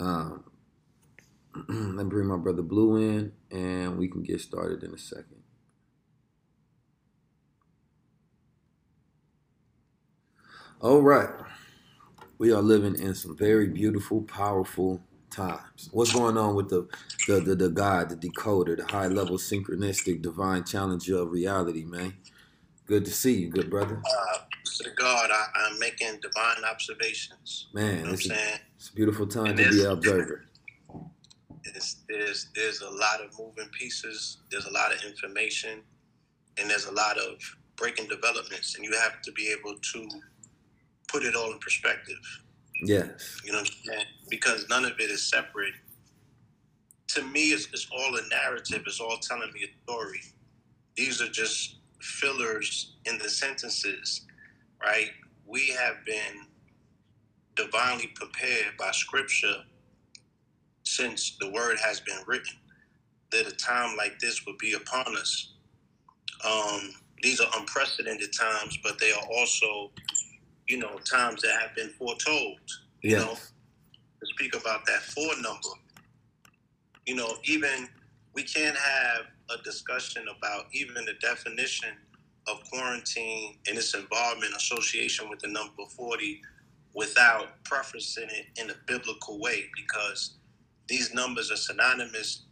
Um, let me bring my brother Blue in, and we can get started in a second. All right, we are living in some very beautiful, powerful times. What's going on with the the the, the God, the decoder, the high level synchronistic divine challenger of reality, man? Good to see you, good brother. Uh, to the God, I, am making divine observations. Man, you know it's, a, it's, a, beautiful time to be an observer. It's, there's there's a lot of moving pieces. There's a lot of information, and there's a lot of breaking developments, and you have to be able to put it all in perspective. Yes. You know what I'm saying? Because none of it is separate. To me, it's, it's all a narrative. It's all telling me a story. These are just fillers in the sentences right? We have been divinely prepared by scripture since the word has been written that a time like this would be upon us. Um, these are unprecedented times, but they are also, you know, times that have been foretold. You know, to speak about that four number. You know, even we can't have a discussion about even the definition of quarantine and its involvement association with the number 40 without prefacing it in a biblical way because these numbers are synonymous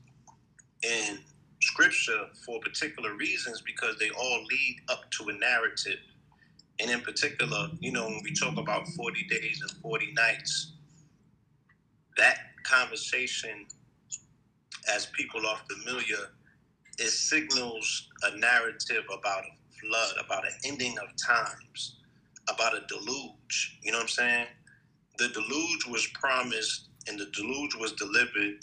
in scripture for particular reasons because they all lead up to a narrative. And in particular, you know, when we talk about 40 days and 40 nights, that conversation, as people are familiar, it signals a narrative about a flood, about an ending of times, about a deluge. You know what I'm saying? The deluge was promised and the deluge was delivered,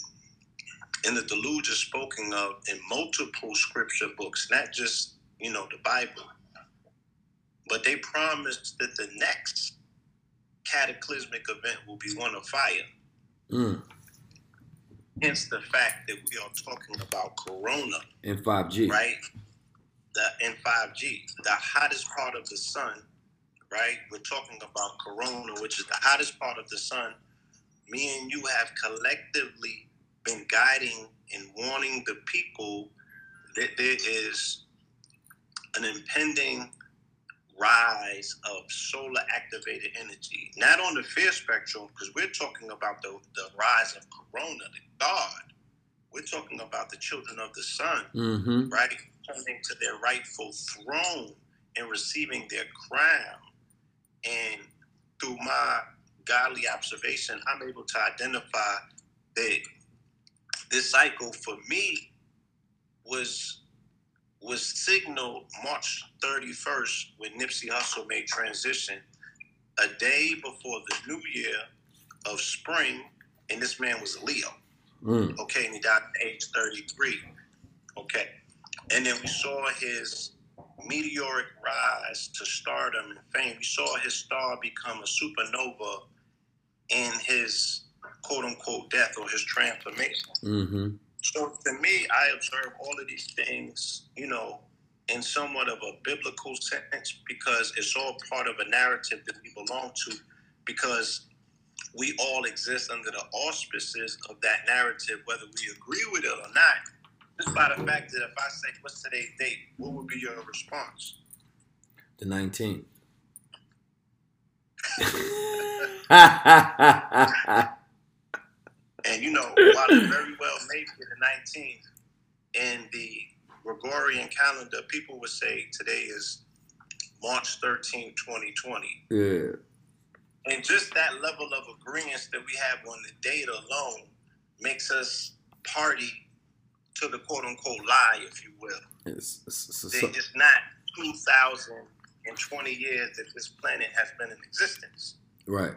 and the deluge is spoken of in multiple scripture books, not just, you know, the Bible. But they promised that the next cataclysmic event will be one of fire. Mm. Hence the fact that we are talking about Corona. And 5G. Right? the in 5G, the hottest part of the sun, right? We're talking about corona, which is the hottest part of the sun. Me and you have collectively been guiding and warning the people that there is an impending rise of solar activated energy, not on the fear spectrum, because we're talking about the, the rise of corona, the God. We're talking about the children of the sun, mm-hmm. right? Coming to their rightful throne and receiving their crown. And through my godly observation, I'm able to identify that this cycle for me was was signaled March 31st when Nipsey Hussle made transition, a day before the new year of spring, and this man was a Leo. Mm. Okay, and he died at age 33. Okay. And then we saw his meteoric rise to stardom and fame. We saw his star become a supernova in his quote unquote death or his transformation. Mm-hmm. So to me, I observe all of these things, you know, in somewhat of a biblical sense because it's all part of a narrative that we belong to because we all exist under the auspices of that narrative, whether we agree with it or not. Just by the fact that if I say, what's today's date, what would be your response? The 19th. And you know, while it very well may be the 19th in the Gregorian calendar, people would say today is March 13, 2020. yeah. And just that level of agreement that we have on the date alone makes us party to the quote unquote lie, if you will. It's, it's, it's, it's, It's not 2,020 years that this planet has been in existence. right.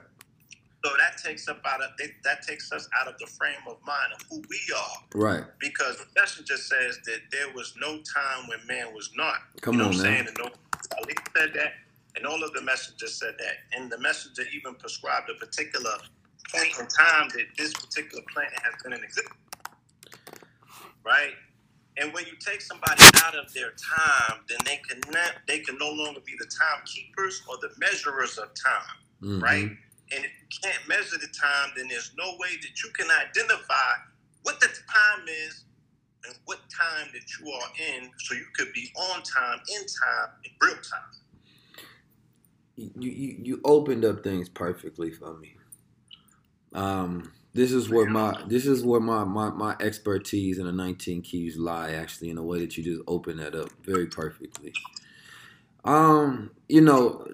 So that takes up out of that takes us out of the frame of mind of who we are. Right. because the messenger says that there was no time when man was not. Come you know on, what I'm man. saying? And no, Ali said that, and all of the messengers said that, and the messenger even prescribed a particular point in time that this particular planet has been in existence. Right. And when you take somebody out of their time, then they can not, they can no longer be the timekeepers or the measurers of time Mhm. right? And if you can't measure the time, then there's no way that you can identify what the time is and what time that you are in, so you could be on time, in time, in real time. you, you you opened up things perfectly for me. Um, this is where my this is where my, my my expertise in the 19 keys lie actually in a way that you just open that up very perfectly. Um, you know,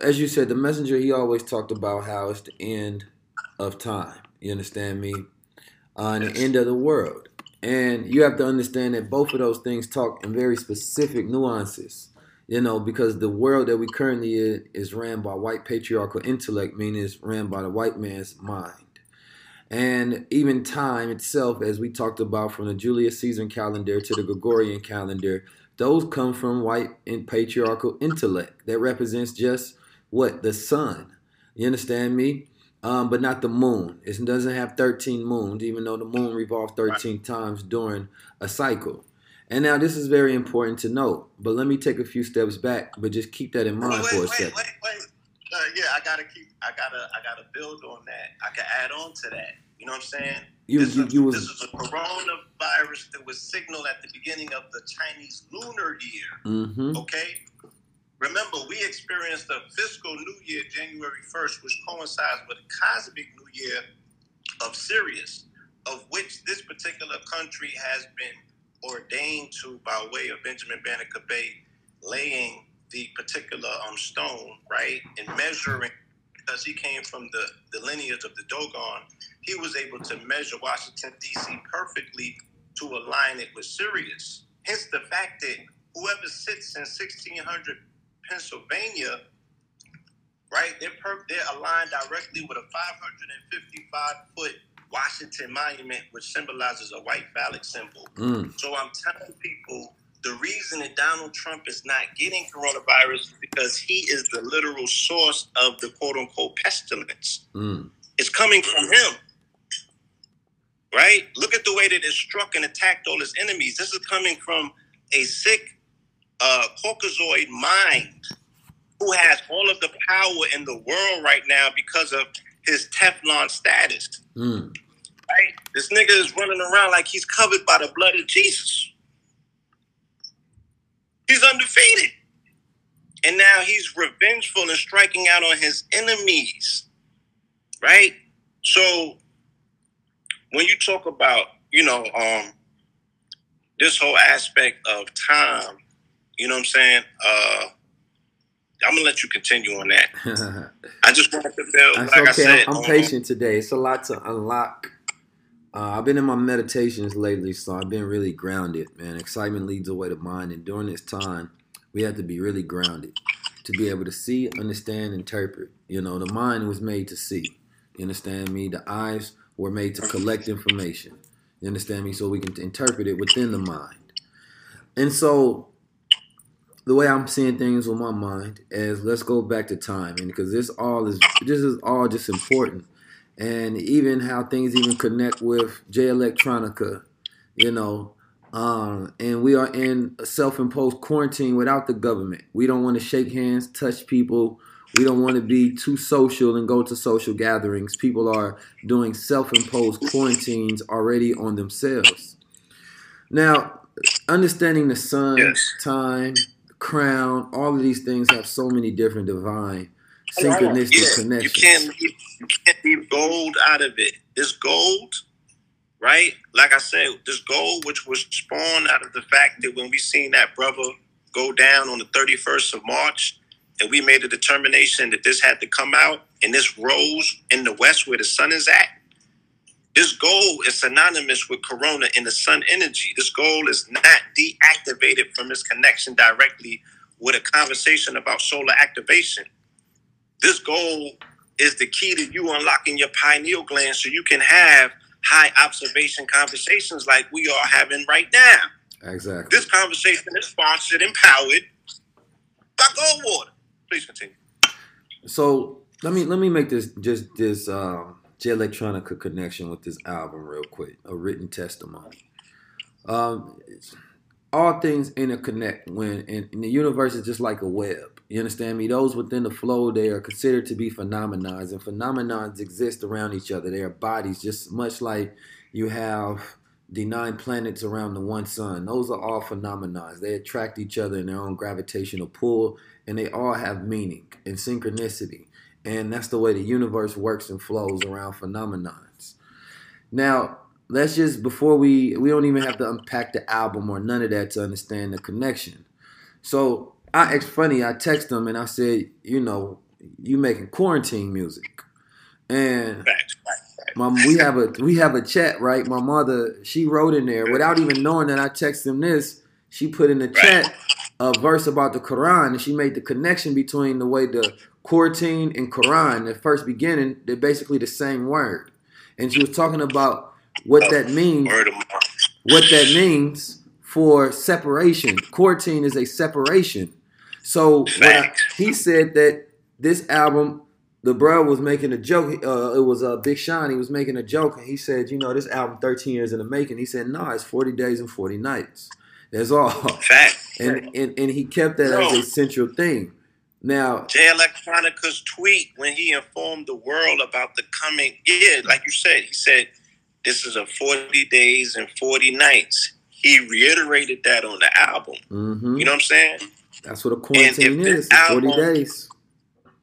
as you said, the messenger he always talked about how it's the end of time. You understand me? Uh, and the end of the world. And you have to understand that both of those things talk in very specific nuances you know, because the world that we currently in is ran by white patriarchal intellect, meaning it's ran by the white man's mind. And even time itself, as we talked about from the Julius Caesar calendar to the Gregorian calendar, those come from white and patriarchal intellect that represents just what? The sun. You understand me? Um, but not the moon. It doesn't have 13 moons, even though the moon revolves 13 times during a cycle. And now this is very important to note, but let me take a few steps back, but just keep that in mind wait, for a wait, second. wait, wait, wait. Uh, yeah, I gotta keep. I gotta. I gotta build on that. I can add on to that. You know what I'm saying? You- this, you- is, you was- this is a coronavirus that was signaled at the beginning of the Chinese lunar year. Mm-hmm. Okay? Remember, we experienced the fiscal new year, January 1st, which coincides with the cosmic new year of Sirius, of which this particular country has been ordained to by way of Benjamin Banneker Bay laying the particular um, stone, right? And measuring, because he came from the, the lineage of the Dogon, he was able to measure Washington, D.C. perfectly to align it with Sirius. Hence the fact that whoever sits in 1600 Pennsylvania, right, they're, per- they're aligned directly with a 555 foot Washington monument, which symbolizes a white phallic symbol. Mm. So I'm telling people the reason that Donald Trump is not getting coronavirus is because he is the literal source of the quote unquote pestilence. Mm. It's coming from him. Right? Look at the way that it struck and attacked all his enemies. This is coming from a sick uh, Caucasoid mind who has all of the power in the world right now because of his Teflon status. Mm. Right? This nigga is running around like he's covered by the blood of Jesus. He's undefeated. And now he's revengeful and striking out on his enemies. Right? So when you talk about, you know, um, this whole aspect of time, you know what I'm saying? Uh, I'm gonna let you continue on that. I just wanted to build, That's like I okay. said, I'm, I'm on- patient today. It's a lot to unlock. Uh, I've been in my meditations lately, so I've been really grounded, man. Excitement leads away the mind, and during this time, we have to be really grounded to be able to see, understand, interpret. You know, the mind was made to see. You understand me? The eyes were made to collect information. You understand me? So we can interpret it within the mind. And so the way I'm seeing things with my mind is let's go back to time, and because this all is this is all just important, and even how things even connect with Jay Electronica, you know. Um, and we are in a self-imposed quarantine without the government. We don't want to shake hands, touch people. We don't want to be too social and go to social gatherings. People are doing self-imposed quarantines already on themselves. Now, understanding the sun, Yes. time, crown, all of these things have so many different divine oh, Yeah, synchronistic you connections. can't leave, you can't leave gold out of it. This gold, right? Like I said, this gold which was spawned out of the fact that when we seen that brother go down on the 31st of March, and we made a determination that this had to come out, and this rose in the west where the sun is at. This gold is synonymous with corona and the sun energy. This gold is not deactivated from its connection directly with a conversation about solar activation. This goal is the key to you unlocking your pineal gland so you can have high observation conversations like we are having right now. Exactly. This conversation is sponsored and powered by Goldwater. Please continue. So let me let me make this just this um, Jay Electronica connection with this album real quick. A written testimony. Um, all things interconnect when and, and the universe is just like a web. You understand me? Those within the flow they are considered to be phenomenons, and phenomenons exist around each other. They are bodies, just much like you have the nine planets around the one sun. Those are all phenomenons. They attract each other in their own gravitational pull, and they all have meaning and synchronicity. And that's the way the universe works and flows around phenomenons. Now, let's just before we we don't even have to unpack the album or none of that to understand the connection. So I it's funny, I text them and I said, you know, you making quarantine music. And my, we have a we have a chat, right? My mother, she wrote in there without even knowing that I texted him this. She put in the chat a verse about the Quran, and she made the connection between the way the quarantine and Quran, the first beginning, they're basically the same word. And she was talking about what that means Word of mouth. what that means for separation. Quarantine is a separation. So I- he said that this album, the bro was making a joke. Uh, it was uh, Big Sean. He was making a joke, and he said, "You know, this album, 13 years in the making." He said, "No, it's 40 days and 40 nights. That's all." Facts. And and, and he kept that as a central thing. Now, Jay Electronica's tweet when he informed the world about the coming, yeah, like you said, he said, this is a 40 days and 40 nights. He reiterated that on the album. mhm, You know what I'm saying? that's what a quarantine is. It's 40 days.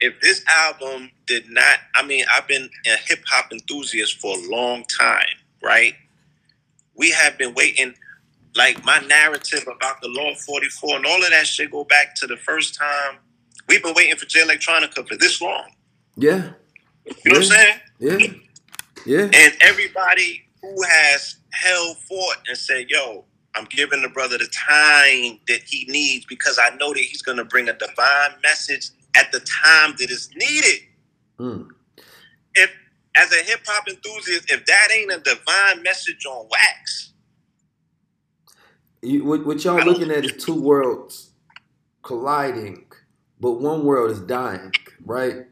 If this album did not, I mean, I've been a hip hop enthusiast for a long time, right? We have been waiting, like my narrative about the Law 44 and all of that shit go back to the first time. We've been waiting for Jay Electronica for this long. Yeah, You know what I'm saying? yeah, yeah. And everybody who has held fort and said, yo, I'm giving the brother the time that he needs because I know that he's going to bring a divine message at the time that is needed. Mm. If, as a hip hop enthusiast, if that ain't a divine message on wax, You, what, what y'all looking at is two worlds colliding, but one world is dying, right?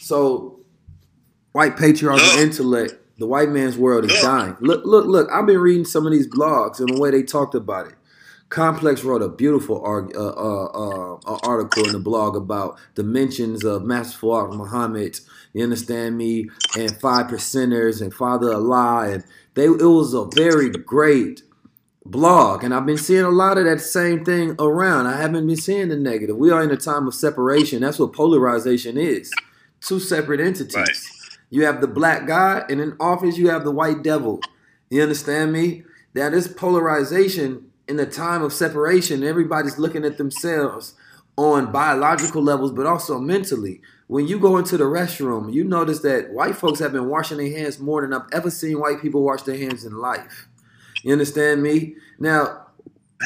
So, white patriarchal Look. intellect, the white man's world is Look. dying. Look, look, look! I've been reading some of these blogs and the way they talked about it. Complex wrote a beautiful arg- uh, uh, uh, uh, article in the blog about dimensions of Master Fard Muhammad. You understand me? And five percenters and Father Allah, and they. It was a very great blog, and I've been seeing a lot of that same thing around. I haven't been seeing the negative. We are in a time of separation. That's what polarization is. Two separate entities. Right. You have the black guy, and in office you have the white devil. You understand me? That is polarization in a time of separation. Everybody's looking at themselves on biological levels, but also mentally. When you go into the restroom, you notice that white folks have been washing their hands more than I've ever seen white people wash their hands in life. You understand me? Now,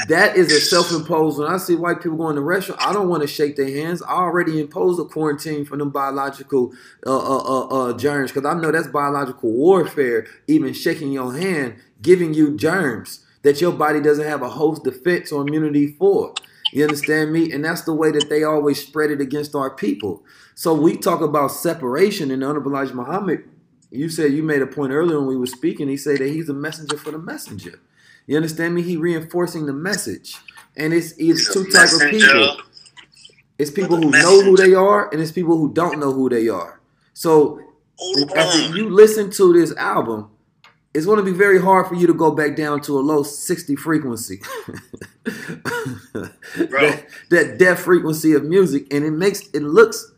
that is a self-imposed. When I see white people going to restaurant, I don't want to shake their hands. I already imposed a quarantine for them biological uh, uh, uh, uh, germs because I know that's biological warfare. Even shaking your hand, giving you germs that your body doesn't have a host defense or immunity for. You understand me? And that's the way that they always spread it against our people. So we talk about separation, and the Honorable Elijah Muhammad you said you made a point earlier when we were speaking. He said that he's a messenger for the messenger. You understand me? He reinforcing the message, and it's it's two type of people. It's people who know who they are, and it's people who don't know who they are. So after you listen to this album, it's going to be very hard for you to go back down to a low 60 frequency. that, that deaf frequency of music. And it makes it looks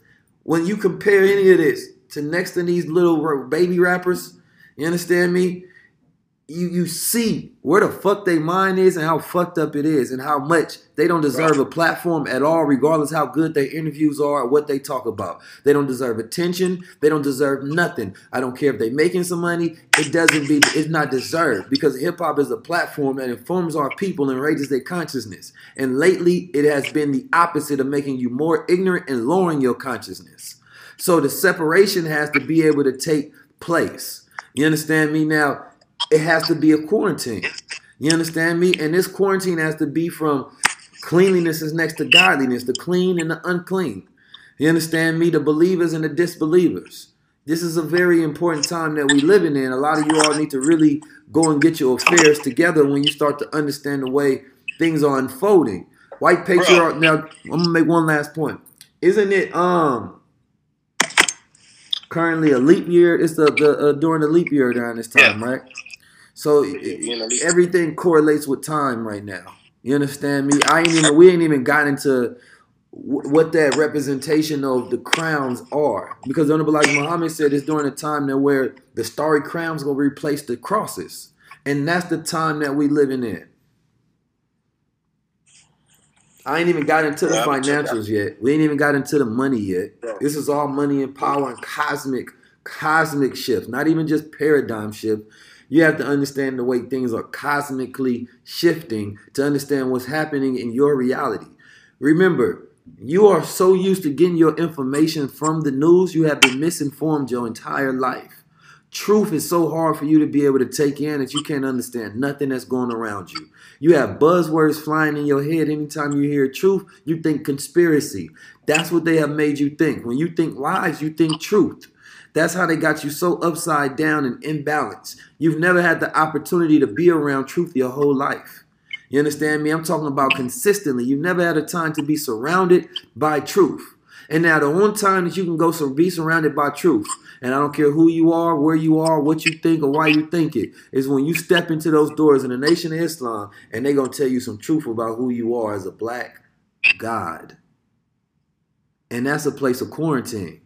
when you compare any of this to next to these little baby rappers, you understand me? you you see where the fuck they mind is and how fucked up it is and how much they don't deserve a platform at all regardless how good their interviews are or what they talk about. They don't deserve attention. They don't deserve nothing. I don't care if they making some money. It doesn't be it's not deserved because hip-hop is a platform that informs our people and raises their consciousness. And lately it has been the opposite of making you more ignorant and lowering your consciousness so the separation has to be able to take place you understand me now it has to be a quarantine. You understand me? And this quarantine has to be from cleanliness is next to godliness, the clean and the unclean. You understand me? The believers and the disbelievers. This is a very important time that we're living in. A lot of you all need to really go and get your affairs together when you start to understand the way things are unfolding. White patriarch. Now, I'm gonna make one last point. Isn't it um currently a leap year? It's the, the uh, during the leap year during this time, yeah. right? So everything correlates with time right now. You understand me? I ain't even we ain't even got into what that representation of the crowns are because the Honorable Elijah Muhammad said it's during a time that where the starry crowns gonna replace the crosses, and that's the time that we living in. I ain't even got into the financials yet. We ain't even got into the money yet. This is all money and power and cosmic, cosmic shift, not even just paradigm shift you have to understand the way things are cosmically shifting to understand what's happening in your reality. Remember, you are so used to getting your information from the news, you have been misinformed your entire life. Truth is so hard for you to be able to take in that you can't understand nothing that's going around you. You have buzzwords flying in your head anytime you hear truth, you think conspiracy. That's what they have made you think. When you think lies, you think truth. That's how they got you so upside down and imbalanced. You've never had the opportunity to be around truth your whole life. You understand me? I'm talking about consistently. You've never had a time to be surrounded by truth. And now the one time that you can go so be surrounded by truth, and I don't care who you are, where you are, what you think, or why you think it, is when you step into those doors in the Nation of Islam, and they're gonna tell you some truth about who you are as a black God. And that's a place of quarantine.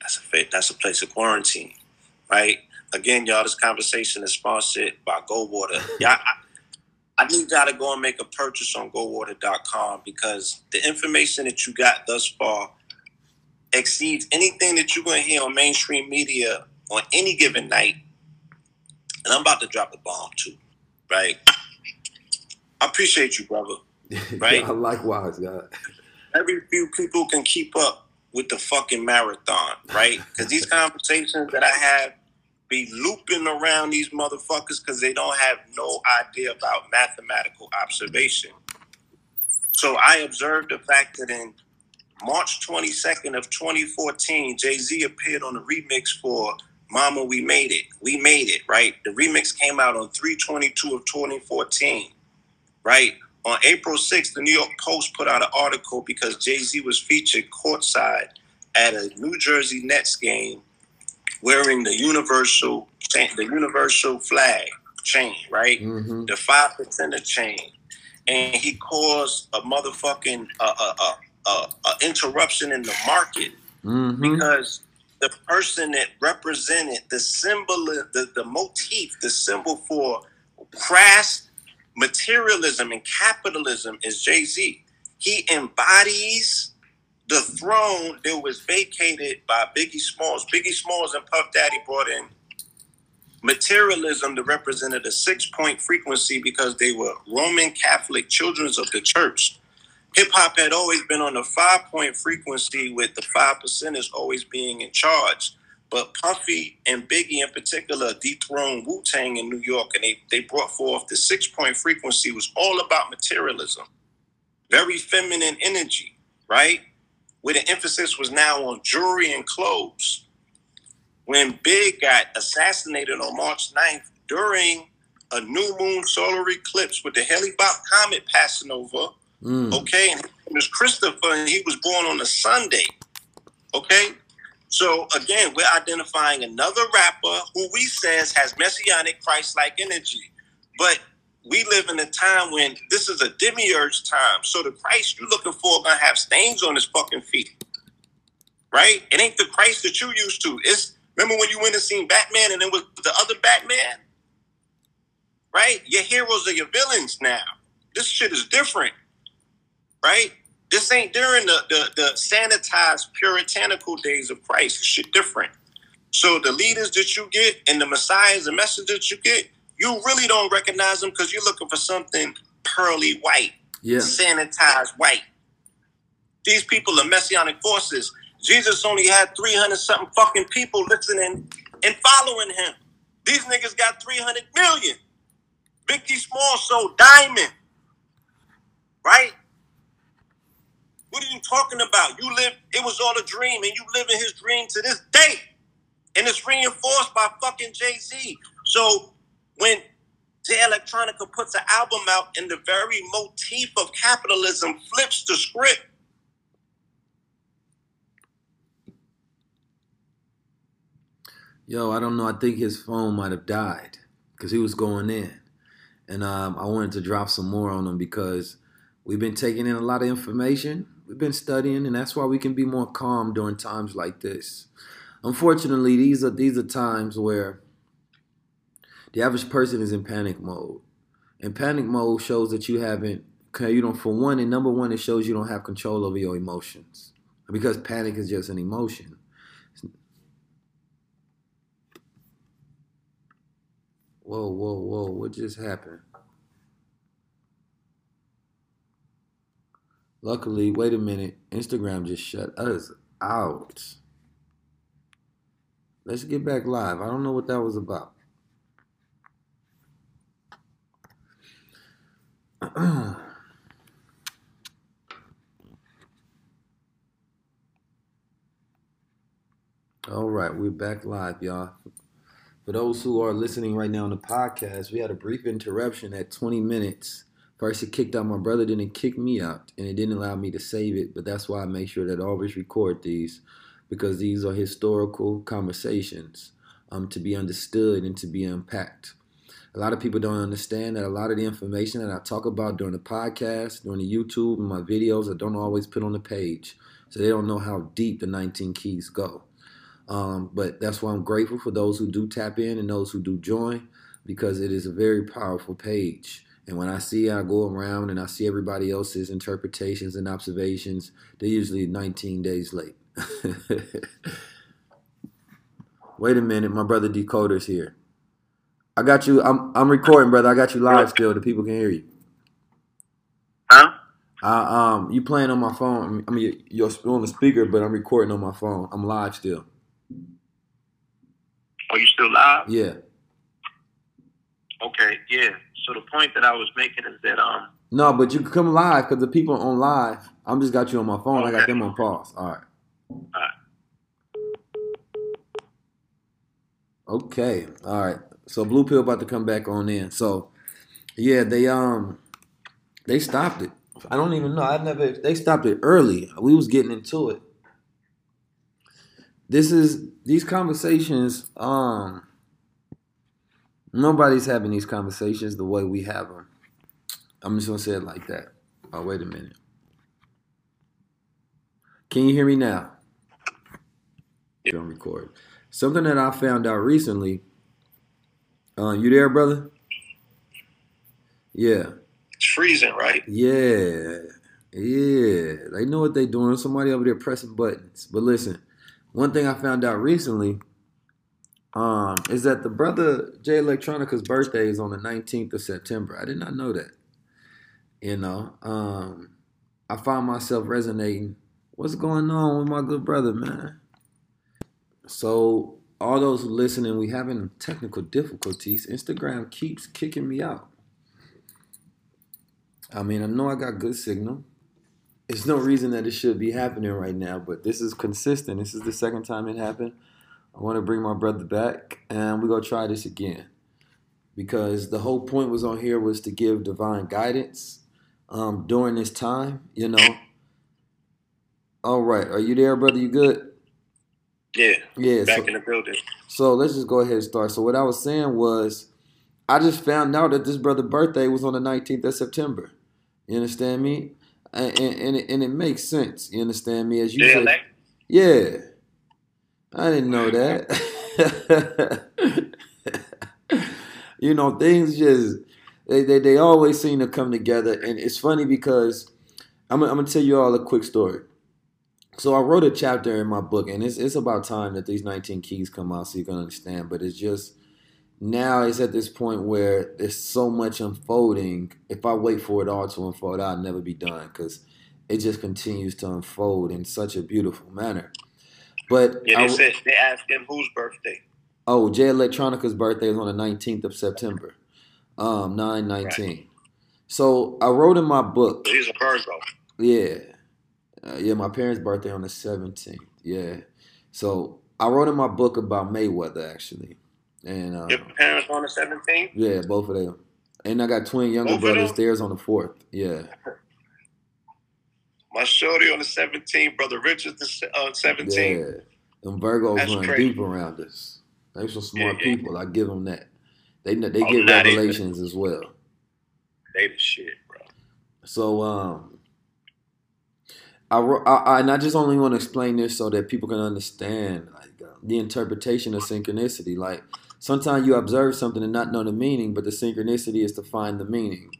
That's a that's a place of quarantine, right? Again, y'all, this conversation is sponsored by Goldwater. Y'all, I, I need y'all to go and make a purchase on goldwater.com because the information that you got thus far exceeds anything that you're going to hear on mainstream media on any given night. And I'm about to drop a bomb too, right? I appreciate you, brother. Right? yeah, likewise, God. Every few people can keep up with the fucking marathon, right? Because these conversations that I have be looping around these motherfuckers because they don't have no idea about mathematical observation. So I observed the fact that in March 22nd of 2014, Jay-Z appeared on a remix for Mama We Made It. We Made It, right? The remix came out on 322 of 2014, right? On April 6th, the New York Post put out an article because Jay Z was featured courtside at a New Jersey Nets game wearing the universal the universal flag chain, right? Mm-hmm. The five percenter chain, and he caused a motherfucking uh, uh, uh, uh, uh interruption in the market mm-hmm. because the person that represented the symbol, the, the motif, the symbol for crass materialism and capitalism is Jay Z. He embodies the throne that was vacated by Biggie Smalls. Biggie Smalls and Puff Daddy brought in materialism that represented a six point frequency because they were Roman Catholic children of the church. Hip hop had always been on the five point frequency with the five percenters always being in charge. But Puffy and Biggie in particular dethroned Wu Tang in New York, and they, they brought forth the six point frequency was all about materialism, very feminine energy, right? Where the emphasis was now on jewelry and clothes. when Big got assassinated on March 9th during a new moon solar eclipse with the Hale-Bopp comet passing over. Mm. Okay, and Christopher, and he was born on a Sunday. Okay, so again, we're identifying another rapper who we says has messianic Christ-like energy, but we live in a time when this is a demiurge time. So the Christ you're looking for gonna have stains on his fucking feet, right? It ain't the Christ that you used to. It's remember when you went and seen Batman, and then with the other Batman, right? Your heroes are your villains now. This shit is different, right? This ain't during the, the, the sanitized puritanical days of Christ. This shit different. So the leaders that you get and the messiahs, the message that you get, you really don't recognize them because you're looking for something pearly white, Yeah. sanitized white. These people are messianic forces. Jesus only had 300 something fucking people listening and following him. These niggas got 300 million. Biggie Small sold Diamond. Right? What are you talking about? You live, it was all a dream, and you live in his dream to this day. And it's reinforced by fucking Jay-Z. So when Jay Electronica puts an album out and the very motif of capitalism flips the script, Yo, I don't know. I think his phone might have died because he was going in, and um, I wanted to drop some more on him because we've been taking in a lot of information. We've been studying, and that's why we can be more calm during times like this. Unfortunately, these are these are times where the average person is in panic mode, and panic mode shows that you haven't. You don't. For one, and number one, it shows you don't have control over your emotions because panic is just an emotion. Whoa, whoa, whoa, what just happened? Luckily, wait a minute, Instagram just shut us out. Let's get back live. I don't know what that was about. All right, we're back live, y'all. For those who are listening right now on the podcast, we had a brief interruption at 20 minutes. First, it kicked out my brother, then it kicked me out, and it didn't allow me to save it. But that's why I make sure that I always record these because these are historical conversations um, to be understood and to be unpacked. A lot of people don't understand that a lot of the information that I talk about during the podcast, during the YouTube, and my videos, I don't always put on the page. So they don't know how deep the 19 keys go. Um, but that's why I'm grateful for those who do tap in and those who do join because it is a very powerful page. And when I see I go around and I see everybody else's interpretations and observations, they're usually 19 days late. Wait a minute, my brother Decoder's here. I got you. I'm I'm recording, brother. I got you live still. The people can hear you. huh? I, um, you playing on my phone? I mean, you're on the speaker, but I'm recording on my phone. I'm live still. Are you still live? Yeah. Okay, yeah. So the point that I was making is that um No, but you can come live because the people on live. I'm just got you on my phone. I got them on pause. All right. Alright. Okay. All right. So Blue Pill about to come back on in. So yeah, they um they stopped it. I don't even know. I've never they stopped it early. We was getting into it. This is these conversations um nobody's having these conversations the way we have them. I'm just going to say it like that. Oh, wait a minute. Can you hear me now? Don't record. Something that I found out recently. Uh, you there, brother? Yeah, it's freezing, right? yeah, yeah. They know what they're doing. Somebody over there pressing buttons. But listen, one thing I found out recently um, is that the brother Jay Electronica's birthday is on the 19th of September. I did not know that. You know, um, I find myself resonating. What's going on with my good brother, man? So, all those listening, we having technical difficulties. Instagram keeps kicking me out. I mean, I know I got good signal. There's no reason that it should be happening right now, but this is consistent. This is the second time it happened. I want to bring my brother back, and we're gonna try this again because the whole point was on here was to give divine guidance um, during this time. You know. All right, are you there, brother? You good? Yeah. Yeah. Back So, in the building. so let's just go ahead and start. So what I was saying was, I just found out that this brother's birthday was on the 19th of September. You understand me? And, and, and, it, and it makes sense. You understand me? As you Yeah, said, like, yeah. I didn't know that. you know, things just they, they they always seem to come together, and it's funny because I'm I'm gonna tell you all a quick story. So I wrote a chapter in my book, and it's it's about time that these 19 keys come out so you can understand. But it's just now it's at this point where there's so much unfolding. If I wait for it all to unfold, I'll never be done because it just continues to unfold in such a beautiful manner. But yeah, I- they said they asked him whose birthday. Oh, Jay Electronica's birthday is on the 19th of September. Um, 919. So I wrote in my book, he's a Virgo. yeah. Uh, yeah, my parents' birthday on the 17th. Yeah. So I wrote in my book about Mayweather actually. And uh, Your parents on the 17th. yeah, both of them. And I got twin younger Both brothers. Theirs on the 4th. Yeah. My shorty on the 17, Brother Richard the uh, 17th. Yeah. Them Virgos That's run crazy. deep around us. They're some smart Yeah, yeah. people. I give them that. They they Oh, get revelations as well. They the shit, bro. So um, I, I, I and I just only want to explain this so that people can understand like uh, the interpretation of synchronicity. Like sometimes you observe something and not know the meaning, but the synchronicity is to find the meaning,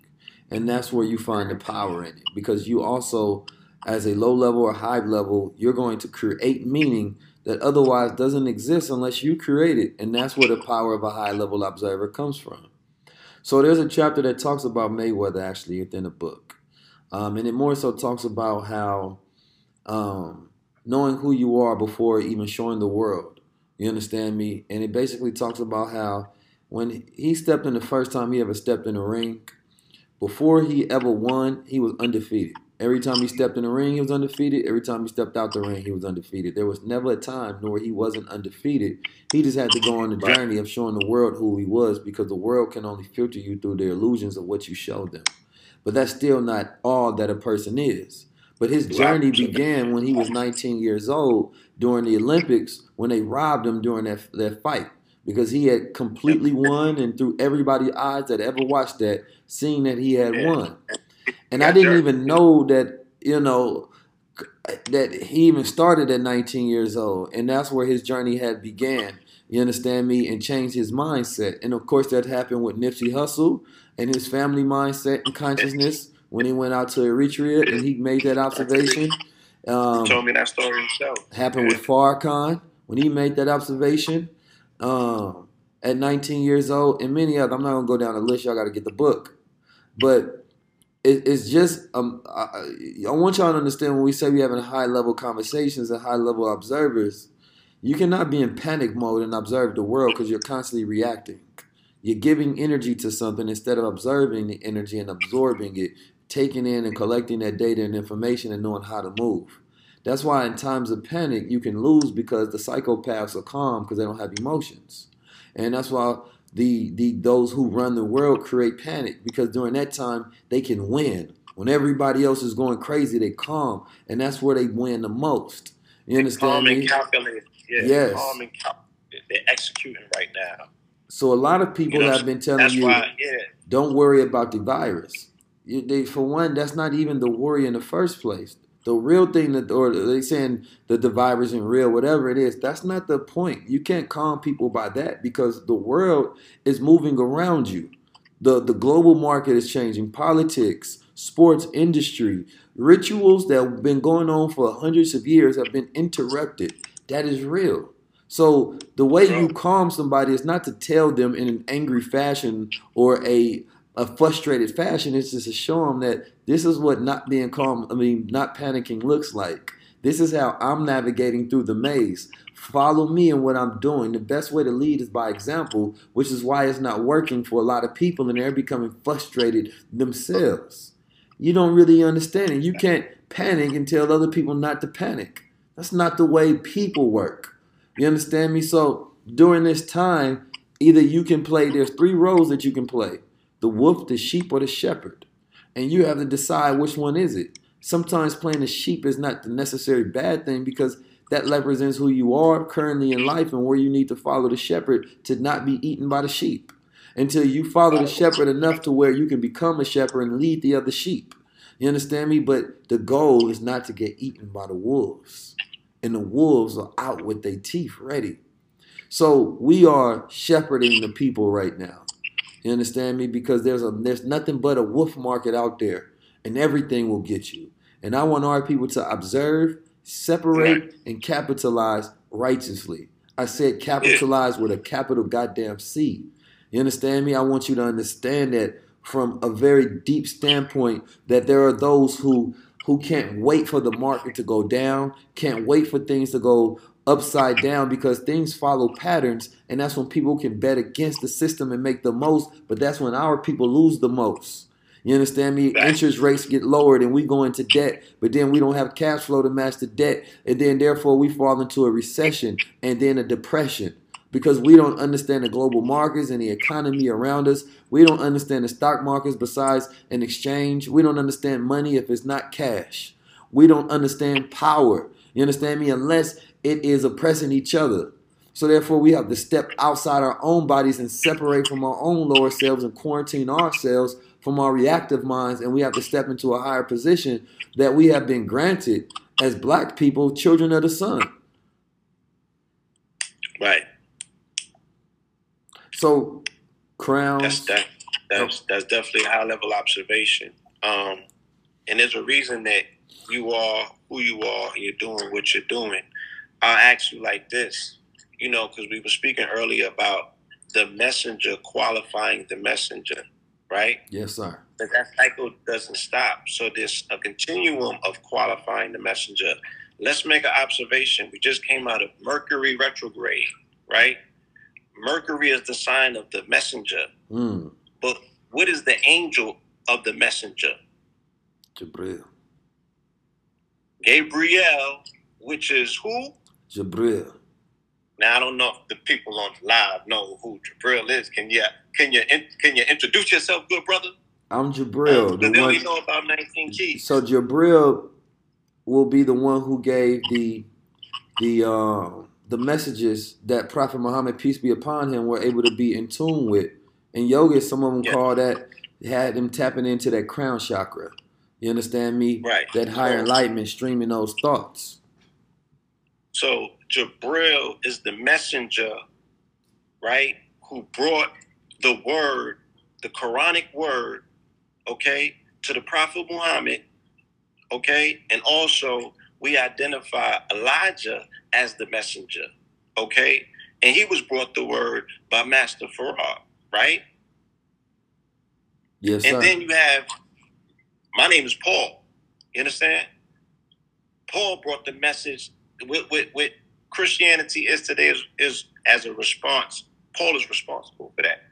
and that's where you find the power in it. Because you also, as a low level or high level, you're going to create meaning that otherwise doesn't exist unless you create it, and that's where the power of a high level observer comes from. So there's a chapter that talks about Mayweather actually within the book. Um, and it more so talks about how um, knowing who you are before even showing the world. You understand me? And it basically talks about how when he stepped in the first time he ever stepped in the ring, before he ever won, he was undefeated. Every time he stepped in the ring, he was undefeated. Every time he stepped out the ring, he was undefeated. There was never a time nor he wasn't undefeated. He just had to go on the journey of showing the world who he was because the world can only filter you through the illusions of what you show them. But that's still not all that a person is. But his journey began when he was 19 years old during the Olympics when they robbed him during that, that fight because he had completely won and through everybody's eyes that ever watched that, seeing that he had won. And I didn't even know that, you know, that he even started at 19 years old. And that's where his journey had began. You understand me? And changed his mindset. And of course, that happened with Nipsey Hussle and his family mindset and consciousness when he went out to Eritrea and he made that observation. Um, He told me that story himself. happened with Farrakhan when he made that observation um, at 19 years old, and many others. I'm not gonna go down the list. Y'all got to get the book, but it, it's just um, I, I want y'all to understand when we say we're having high level conversations and high level observers, you cannot be in panic mode and observe the world because you're constantly reacting. You're giving energy to something instead of observing the energy and absorbing it, taking in and collecting that data and information and knowing how to move. That's why in times of panic you can lose because the psychopaths are calm because they don't have emotions, and that's why the the those who run the world create panic because during that time they can win. When everybody else is going crazy, they calm, and that's where they win the most. You understand Calm me? and calculated. Yeah, Yes. calm and. They're executing right now. So a lot of people You know, have been telling you, why, yeah. don't worry about the virus. You, they, for one, that's not even the worry in the first place. The real thing that, or they saying that the virus isn't real, whatever it is, that's not the point. You can't calm people by that because the world is moving around you. The the global market is changing. Politics, sports industry, rituals that have been going on for hundreds of years have been interrupted. That is real. So the way you calm somebody is not to tell them in an angry fashion or a a frustrated fashion. It's just to show them that this is what not being calm, I mean, not panicking looks like. This is how I'm navigating through the maze. Follow me in what I'm doing. The best way to lead is by example, which is why it's not working for a lot of people and they're becoming frustrated themselves. You don't really understand it. You can't panic and tell other people not to panic. That's not the way people work. You understand me? So during this time, either you can play, there's three roles that you can play the wolf, the sheep, or the shepherd. And you have to decide which one is it. Sometimes playing the sheep is not the necessary bad thing because that represents who you are currently in life and where you need to follow the shepherd to not be eaten by the sheep. Until you follow the shepherd enough to where you can become a shepherd and lead the other sheep. You understand me? But the goal is not to get eaten by the wolves. And the wolves are out with their teeth ready. So we are shepherding the people right now. You understand me? Because there's a there's nothing but a wolf market out there, and everything will get you. And I want our people to observe, separate, and capitalize righteously. I said capitalize with a capital goddamn C. You understand me? I want you to understand that from a very deep standpoint that there are those who who can't wait for the market to go down, can't wait for things to go upside down because things follow patterns and that's when people can bet against the system and make the most, but that's when our people lose the most. You understand me? Interest rates get lowered and we go into debt, but then we don't have cash flow to match the debt, and then therefore we fall into a recession and then a depression because we don't understand the global markets and the economy around us. We don't understand the stock markets besides an exchange. We don't understand money if it's not cash. We don't understand power. You understand me? Unless it is oppressing each other. So therefore, we have to step outside our own bodies and separate from our own lower selves and quarantine ourselves from our reactive minds, and we have to step into a higher position that we have been granted as black people, children of the sun. Right. So, crowns. That's that, that's that's definitely a high level observation. Um, and there's a reason that you are who you are and you're doing what you're doing. I'll ask you like this, you know, because we were speaking earlier about the messenger qualifying the messenger right? Yes, sir. But that cycle doesn't stop. So there's a continuum of qualifying the messenger. Let's make an observation. We just came out of Mercury retrograde, right? Mercury is the sign of the messenger. Mm. But what is the angel of the messenger? Gabriel. Gabriel, which is who? Jabril. Now I don't know if the people on live know who Jabril is. Can you can you can you introduce yourself, good brother? I'm Jabril. Uh, the they only know about 19 keys. So Jabril will be the one who gave the the uh, the messages that Prophet Muhammad peace be upon him were able to be in tune with. In yoga, some of them yeah. call that had them tapping into that crown chakra. You understand me? Right. That higher enlightenment streaming those thoughts. So Jabril is the messenger, right, who brought the word, the Quranic word, okay, to the Prophet Muhammad, okay, and also we identify Elijah as the messenger, okay, and he was brought the word by Master Fard, right? Yes, and sir. then you have, my name is Paul. You understand? Paul brought the message with, Christianity is today is, is as a response. Paul is responsible for that.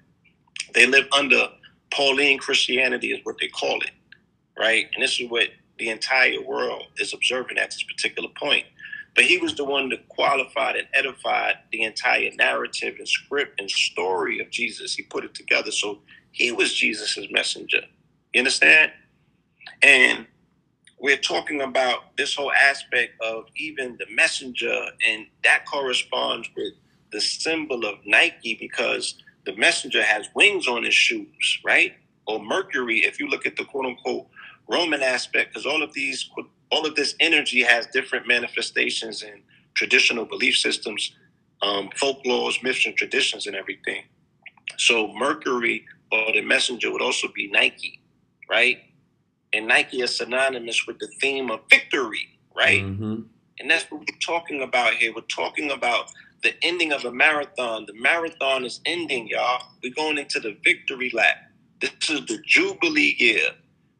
They live under Pauline Christianity, is what they call it, right? And this is what the entire world is observing at this particular point. But he was the one that qualified and edified the entire narrative and script and story of Jesus. He put it together. So he was Jesus's messenger. You understand? And we're talking about this whole aspect of even the messenger, and that corresponds with the symbol of Nike because the messenger has wings on his shoes, right? Or Mercury, if you look at the quote unquote Roman aspect, because all of these, all of this energy has different manifestations in traditional belief systems, um, folklores, myths, and traditions, and everything. So Mercury or the messenger would also be Nike, right? And Nike is synonymous with the theme of victory, right? Mm-hmm. And that's what we're talking about here. We're talking about the ending of a marathon. The marathon is ending, y'all. We're going into the victory lap. This is the Jubilee year.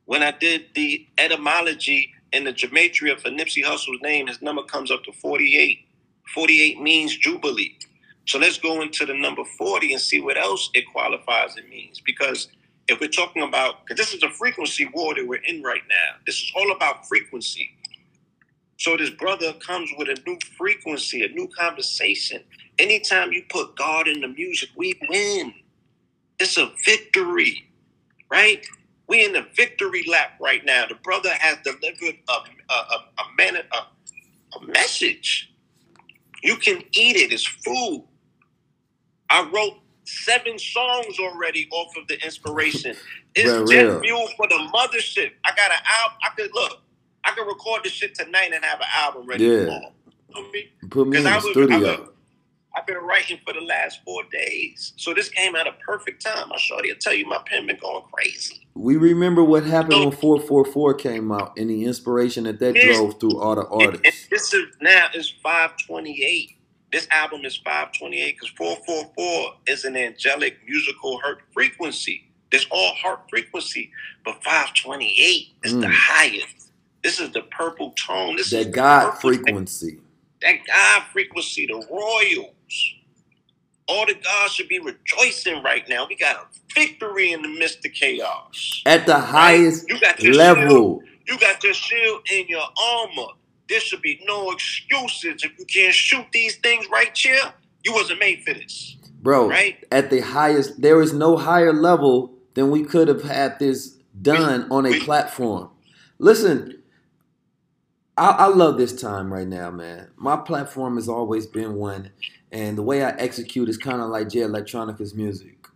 When I did the etymology and the gematria for Nipsey Hussle's name, his number comes up to 48. 48 means Jubilee. So let's go into the number 40 and see what else it qualifies it means. Because if we're talking about, because this is a frequency war that we're in right now, this is all about frequency. So this brother comes with a new frequency, a new conversation. Anytime you put God in the music, we win. It's a victory, right? We in the victory lap right now. The brother has delivered a a, a, a, man, a, a message. You can eat it. It's food. I wrote seven songs already off of the inspiration. It's Real, jet real. fuel for the mothership. I got an album. I could look. I could record this shit tonight and have an album ready Yeah. tomorrow. You know I mean? Put me in the I was- I studio. I've been writing for the last four days. So this came at a perfect time. I shorty will tell you my pen been going crazy. We remember what happened when 444 came out and the inspiration that that drove through all the And, and this is now is 528. This album is 528 because 444 is an angelic musical heart frequency. There's all heart frequency, but 528 is the Mm. highest. This is the purple tone. This is That God frequency. That God frequency, the royals. All the gods should be rejoicing right now. We got a victory in the midst of chaos. At the highest You got level. You got your shield and your armor. There should be no excuses. If you can't shoot these things right here, you wasn't made for this. Bro, Right? at the highest, there is no higher level than we could have had this done on a platform. Listen, I, I love this time right now, man. My platform has always been one, and the way I execute is kind of like Jay Electronica's music.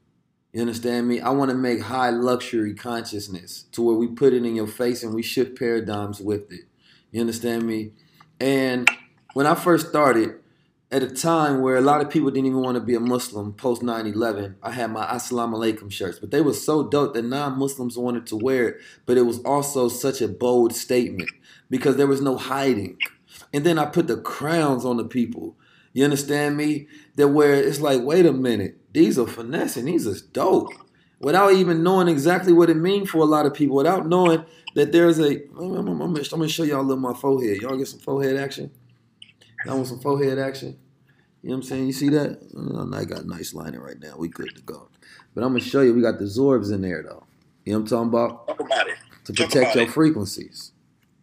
You understand me? I want to make high luxury consciousness to where we put it in your face and we shift paradigms with it. You understand me? And when I first started, at a time where a lot of people didn't even want to be a Muslim post 9 11, I had my Assalamu alaikum shirts, but they were so dope that non Muslims wanted to wear it. But it was also such a bold statement because there was no hiding. And then I put the crowns on the people. You understand me? That where it's like, wait a minute, these are finessing, these are dope. Without even knowing exactly what it means for a lot of people, without knowing that there's a. I'm, I'm, I'm, gonna show y'all a little my forehead. Y'all get some forehead action? Y'all want some forehead action? You know what I'm saying? You see that? Oh, I got nice lining right now. We good to go. But I'm gonna show you. We got the Zorbs in there though. You know what I'm talking about? Talk about it. To protect your it. frequencies.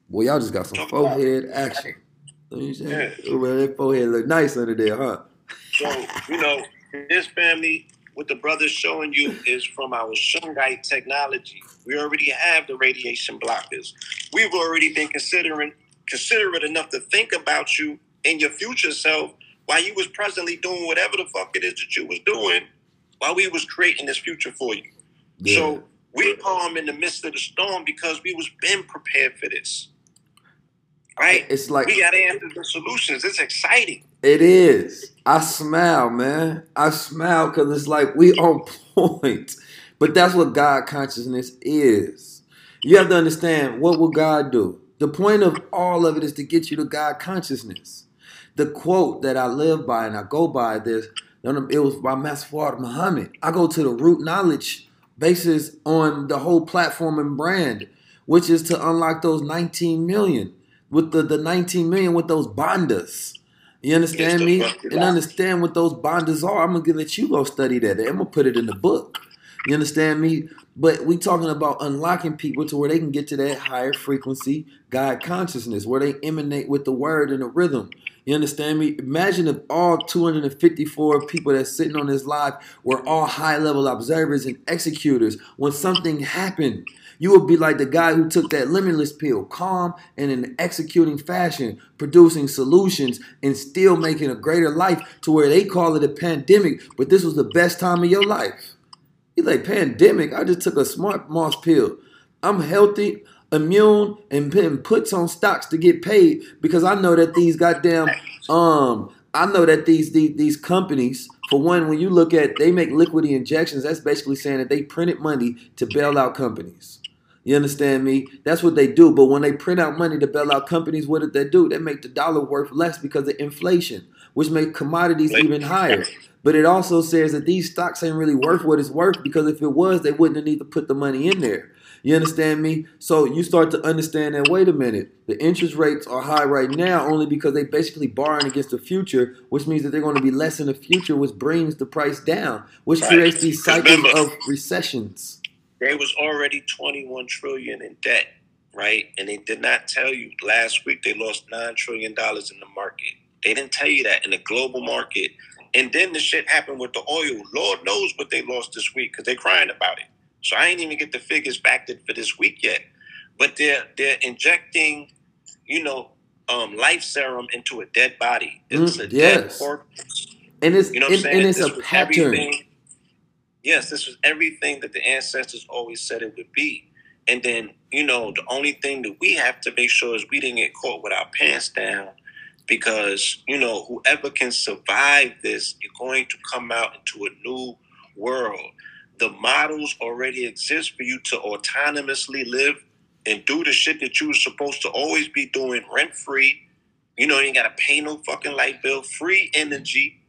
Boy, y'all just got some Talk forehead action. You know what I'm saying? Yeah. Oh, man, that forehead look nice under there, huh? So, you know, this family, what the brother's showing you is from our Shungite technology. We already have the radiation blockers. We've already been considering considerate enough to think about you and your future self while you was presently doing whatever the fuck it is that you was doing while we was creating this future for you. Yeah. So we're calm in the midst of the storm because we was been prepared for this. Right? It's like we got answers and solutions. It's exciting. It is. I smile, man. I smile because it's like we on point. But that's what God consciousness is. You have to understand what will God do. The point of all of it is to get you to God consciousness. The quote that I live by and I go by this, it was by Master Fard Muhammad. I go to the root knowledge basis on the whole platform and brand, which is to unlock those 19 million with the, the 19 million with those bondas. You understand me? the fuck you And understand what those bondas are. I'm gonna let you go study that. I'm gonna put it in the book. You understand me? But we talking about unlocking people to where they can get to that higher frequency God consciousness, where they emanate with the word and the rhythm. You understand me? Imagine if all 254 people that's sitting on this live were all high level observers and executors. When something happened, you would be like the guy who took that limitless pill, calm and in executing fashion, producing solutions and still making a greater life to where they call it a pandemic, but this was the best time of your life. He's like, pandemic, I just took a smart moss pill. I'm healthy, immune, and putting puts on stocks to get paid because I know that these goddamn um I know that these these, these companies, for one, when you look at they make liquidity injections, that's basically saying that they printed money to bail out companies. You understand me? That's what they do. But when they print out money to bail out companies, what did they do? They make the dollar worth less because of inflation, which make commodities even higher. But it also says that these stocks ain't really worth what it's worth because if it was, they wouldn't have need to put the money in there. You understand me? So you start to understand that, wait a minute, the interest rates are high right now only because they basically borrowing against the future, which means that they're going to be less in the future, which brings the price down, which creates these cycles of recessions. They was already 21 trillion in debt right? And they did not tell you last week they lost nine trillion dollars in the market. They didn't tell you that in the global market. And then the shit happened with the oil. Lord knows what they lost this week because they're crying about it. So I ain't even get the figures back for this week yet. But they're they're injecting, you know, um, life serum into a dead body. It's mm, a yes. dead corpse. And it's you know and, and, it's a pattern. Yes, this was everything that the ancestors always said it would be. And then, you know, the only thing that we have to make sure is we didn't get caught with our pants down because, you know, whoever can survive this, you're going to come out into a new world. The models already exist for you to autonomously live and do the shit that you were supposed to always be doing rent free. You know, you ain't got to pay no fucking light bill, free energy.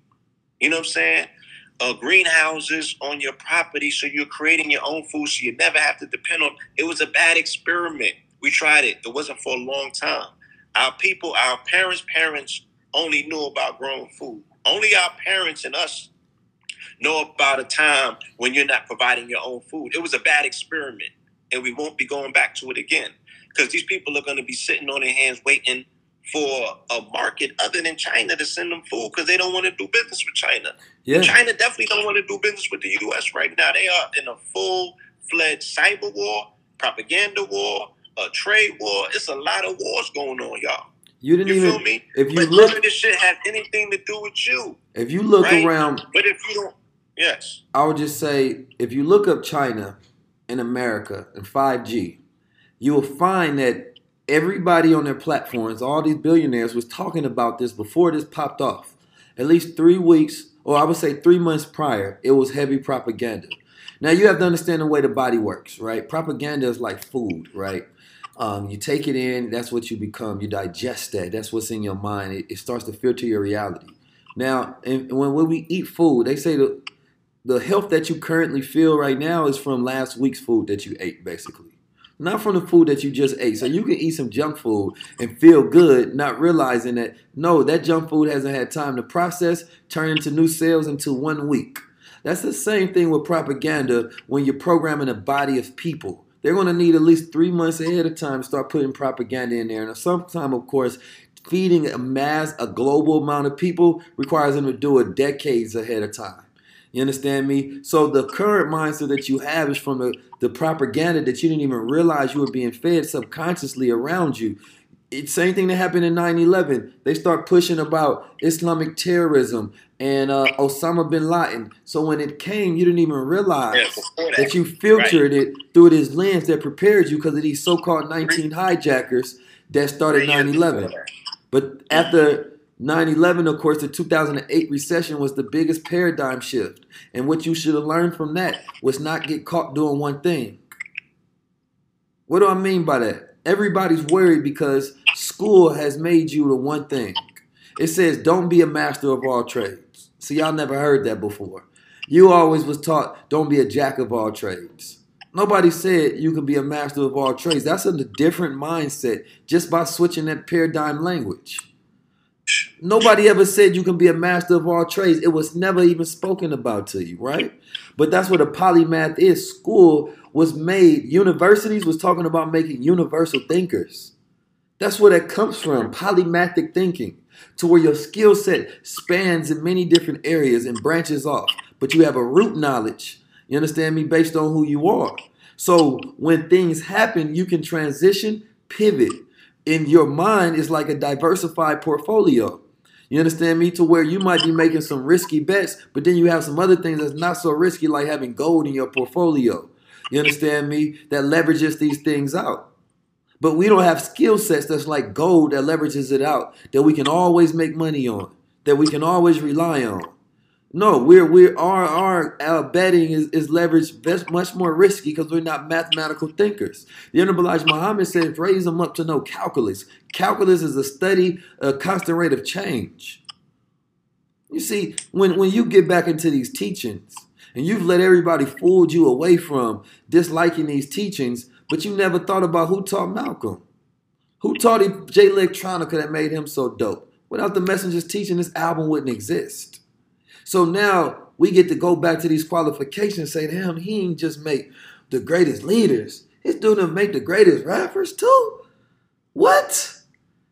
You know what I'm saying? Uh, greenhouses on your property so you're creating your own food so you never have to depend on it was a bad experiment. We tried it. It wasn't for a long time. Our people our parents parents only knew about growing food. Only our parents and us know about a time when you're not providing your own food. It was a bad experiment and we won't be going back to it again because these people are going to be sitting on their hands waiting for a market other than China to send them food because they don't want to do business with China. Yeah. China definitely don't want to do business with the U.S. right now. They are in a full fledged cyber war, propaganda war, a trade war. It's a lot of wars going on, y'all. You didn't you even. Feel me? If you but look, none of this shit has anything to do with you. If you look right? around, but if you don't, yes, I would just say if you look up China and America and 5G, you will find that everybody on their platforms, all these billionaires, was talking about this before this popped off. At least three weeks, or I would say three months prior, it was heavy propaganda. Now you have to understand the way the body works, right? Propaganda is like food, right? Um, you take it in, that's what you become. You digest that. That's what's in your mind. It, it starts to filter your reality. Now, and when, when we eat food, they say the the health that you currently feel right now is from last week's food that you ate, basically not from the food that you just ate. So you can eat some junk food and feel good, not realizing that no, that junk food hasn't had time to process, turn into new cells into one week. That's the same thing with propaganda when you're programming a body of people. They're going to need at least three months ahead of time to start putting propaganda in there. And sometimes, of course, feeding a mass, a global amount of people requires them to do it decades ahead of time. You understand me? So the current mindset that you have is from the, the propaganda that you didn't even realize you were being fed subconsciously around you. It's same thing that happened in 9-11. They start pushing about Islamic terrorism and uh, Osama bin Laden. So when it came, you didn't even realize yeah, that. that. you filtered right. it through this lens that prepared you because of these so-called 19 hijackers that started 9-11. But after 9 11, of course, the 2008 recession was the biggest paradigm shift. And what you should have learned from that was not get caught doing one thing. What do I mean by that? Everybody's worried because school has made you the one thing. It says, don't be a master of all trades. See, y'all never heard that before. You always was taught, don't be a jack of all trades. Nobody said you can be a master of all trades. That's a different mindset just by switching that paradigm language. Nobody ever said you can be a master of all trades. It was never even spoken about to you, right? But that's what a polymath is. School was made, universities was talking about making universal thinkers. That's where that comes from, polymathic thinking, to where your skill set spans in many different areas and branches off, but you have a root knowledge, you understand me, based on who you are. So when things happen, you can transition, pivot, in your mind is like a diversified portfolio. You understand me? To where you might be making some risky bets, but then you have some other things that's not so risky, like having gold in your portfolio. You understand me? That leverages these things out. But we don't have skill sets that's like gold that leverages it out, that we can always make money on, that we can always rely on. No, we're we're our our, our betting is, is leveraged much more risky because we're not mathematical thinkers. The Honorable Elijah Muhammad says, raise them up to know calculus. Calculus is a study, a uh, constant rate of change. You see, when, when you get back into these teachings and you've let everybody fool you away from disliking these teachings, but you never thought about who taught Malcolm. Who taught Jay Electronica that made him so dope? Without the messengers teaching, this album wouldn't exist. So now we get to go back to these qualifications say, damn, he ain't just make the greatest leaders. His dude done make the greatest rappers too. What?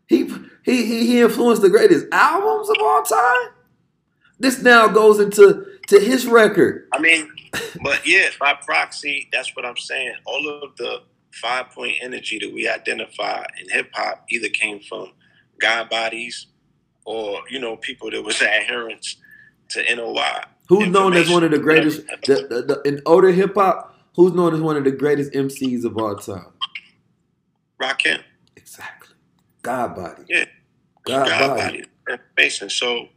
He he he he influenced the greatest albums of all time. This now goes into to his record. I mean, but yeah, by proxy, that's what I'm saying. All of the five point energy that we identify in hip hop either came from God bodies or you know people that was adherents to NOI. Who's known as one of the greatest the, the, the, in older hip hop? Who's known as one of the greatest MCs of all time? Rakim. Exactly. God body. Yeah. God, God body. information. So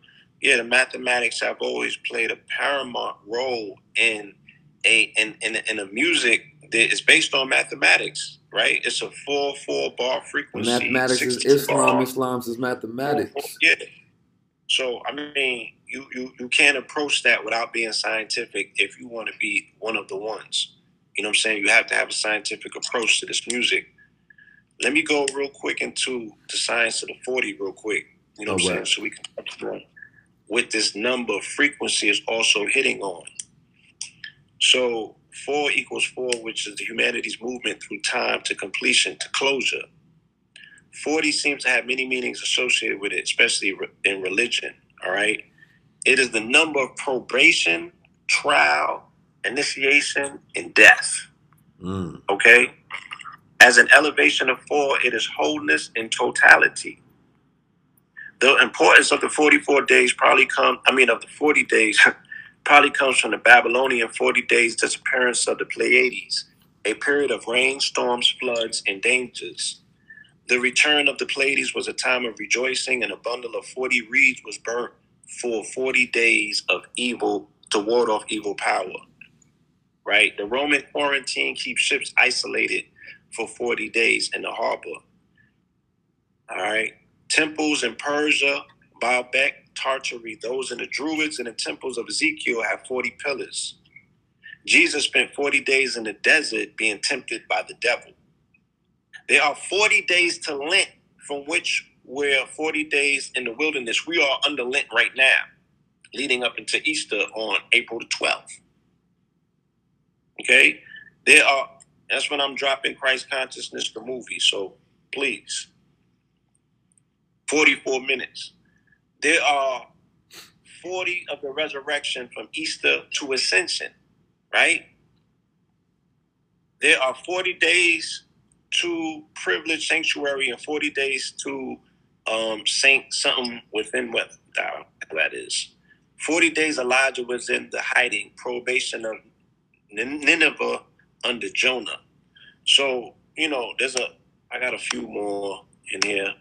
yeah, the mathematics have always played a paramount role in a in in, in a music that is based on mathematics, right? It's a four four bar frequency. Mathematics is 60 Islam. bar. Islam's is mathematics. Yeah. So I mean, you you you can't approach that without being scientific if you want to be one of the ones. You know what I'm saying? You have to have a scientific approach to this music. Let me go real quick into the science of the 40 real quick. You know what I'm saying? So we can what this number frequency is also hitting on. So four equals four, which is the humanity's movement through time to completion to closure. 40 seems to have many meanings associated with it, especially in religion. All right. It is the number of probation, trial, initiation, and death. Mm. Okay. As an elevation of four, it is wholeness and totality. The importance of the 44 days probably come, I mean, of the 40 days, probably comes from the Babylonian 40 days disappearance of the Pleiades, a period of rain, storms, floods, and dangers. The return of the Pleiades was a time of rejoicing, and a bundle of 40 reeds was burnt for 40 days of evil to ward off evil power. Right? The Roman quarantine keeps ships isolated for 40 days in the harbor. All right. Temples in Persia, Baalbek, Tartary, those in the Druids and the temples of Ezekiel have 40 pillars. Jesus spent 40 days in the desert being tempted by the devil. There are 40 days to Lent, from which we're 40 days in the wilderness. We are under Lent right now, leading up into Easter on April the 12th. Okay? There are, that's when I'm dropping Christ Consciousness, the movie. So please, 44 minutes. There are 40 of the resurrection from Easter to Ascension, right? There are 40 days to privilege sanctuary and 40 days to um, saint something within what that is. 40 days Elijah was in the hiding, probation of Nineveh under Jonah. So, you know, there's a, I got a few more in here.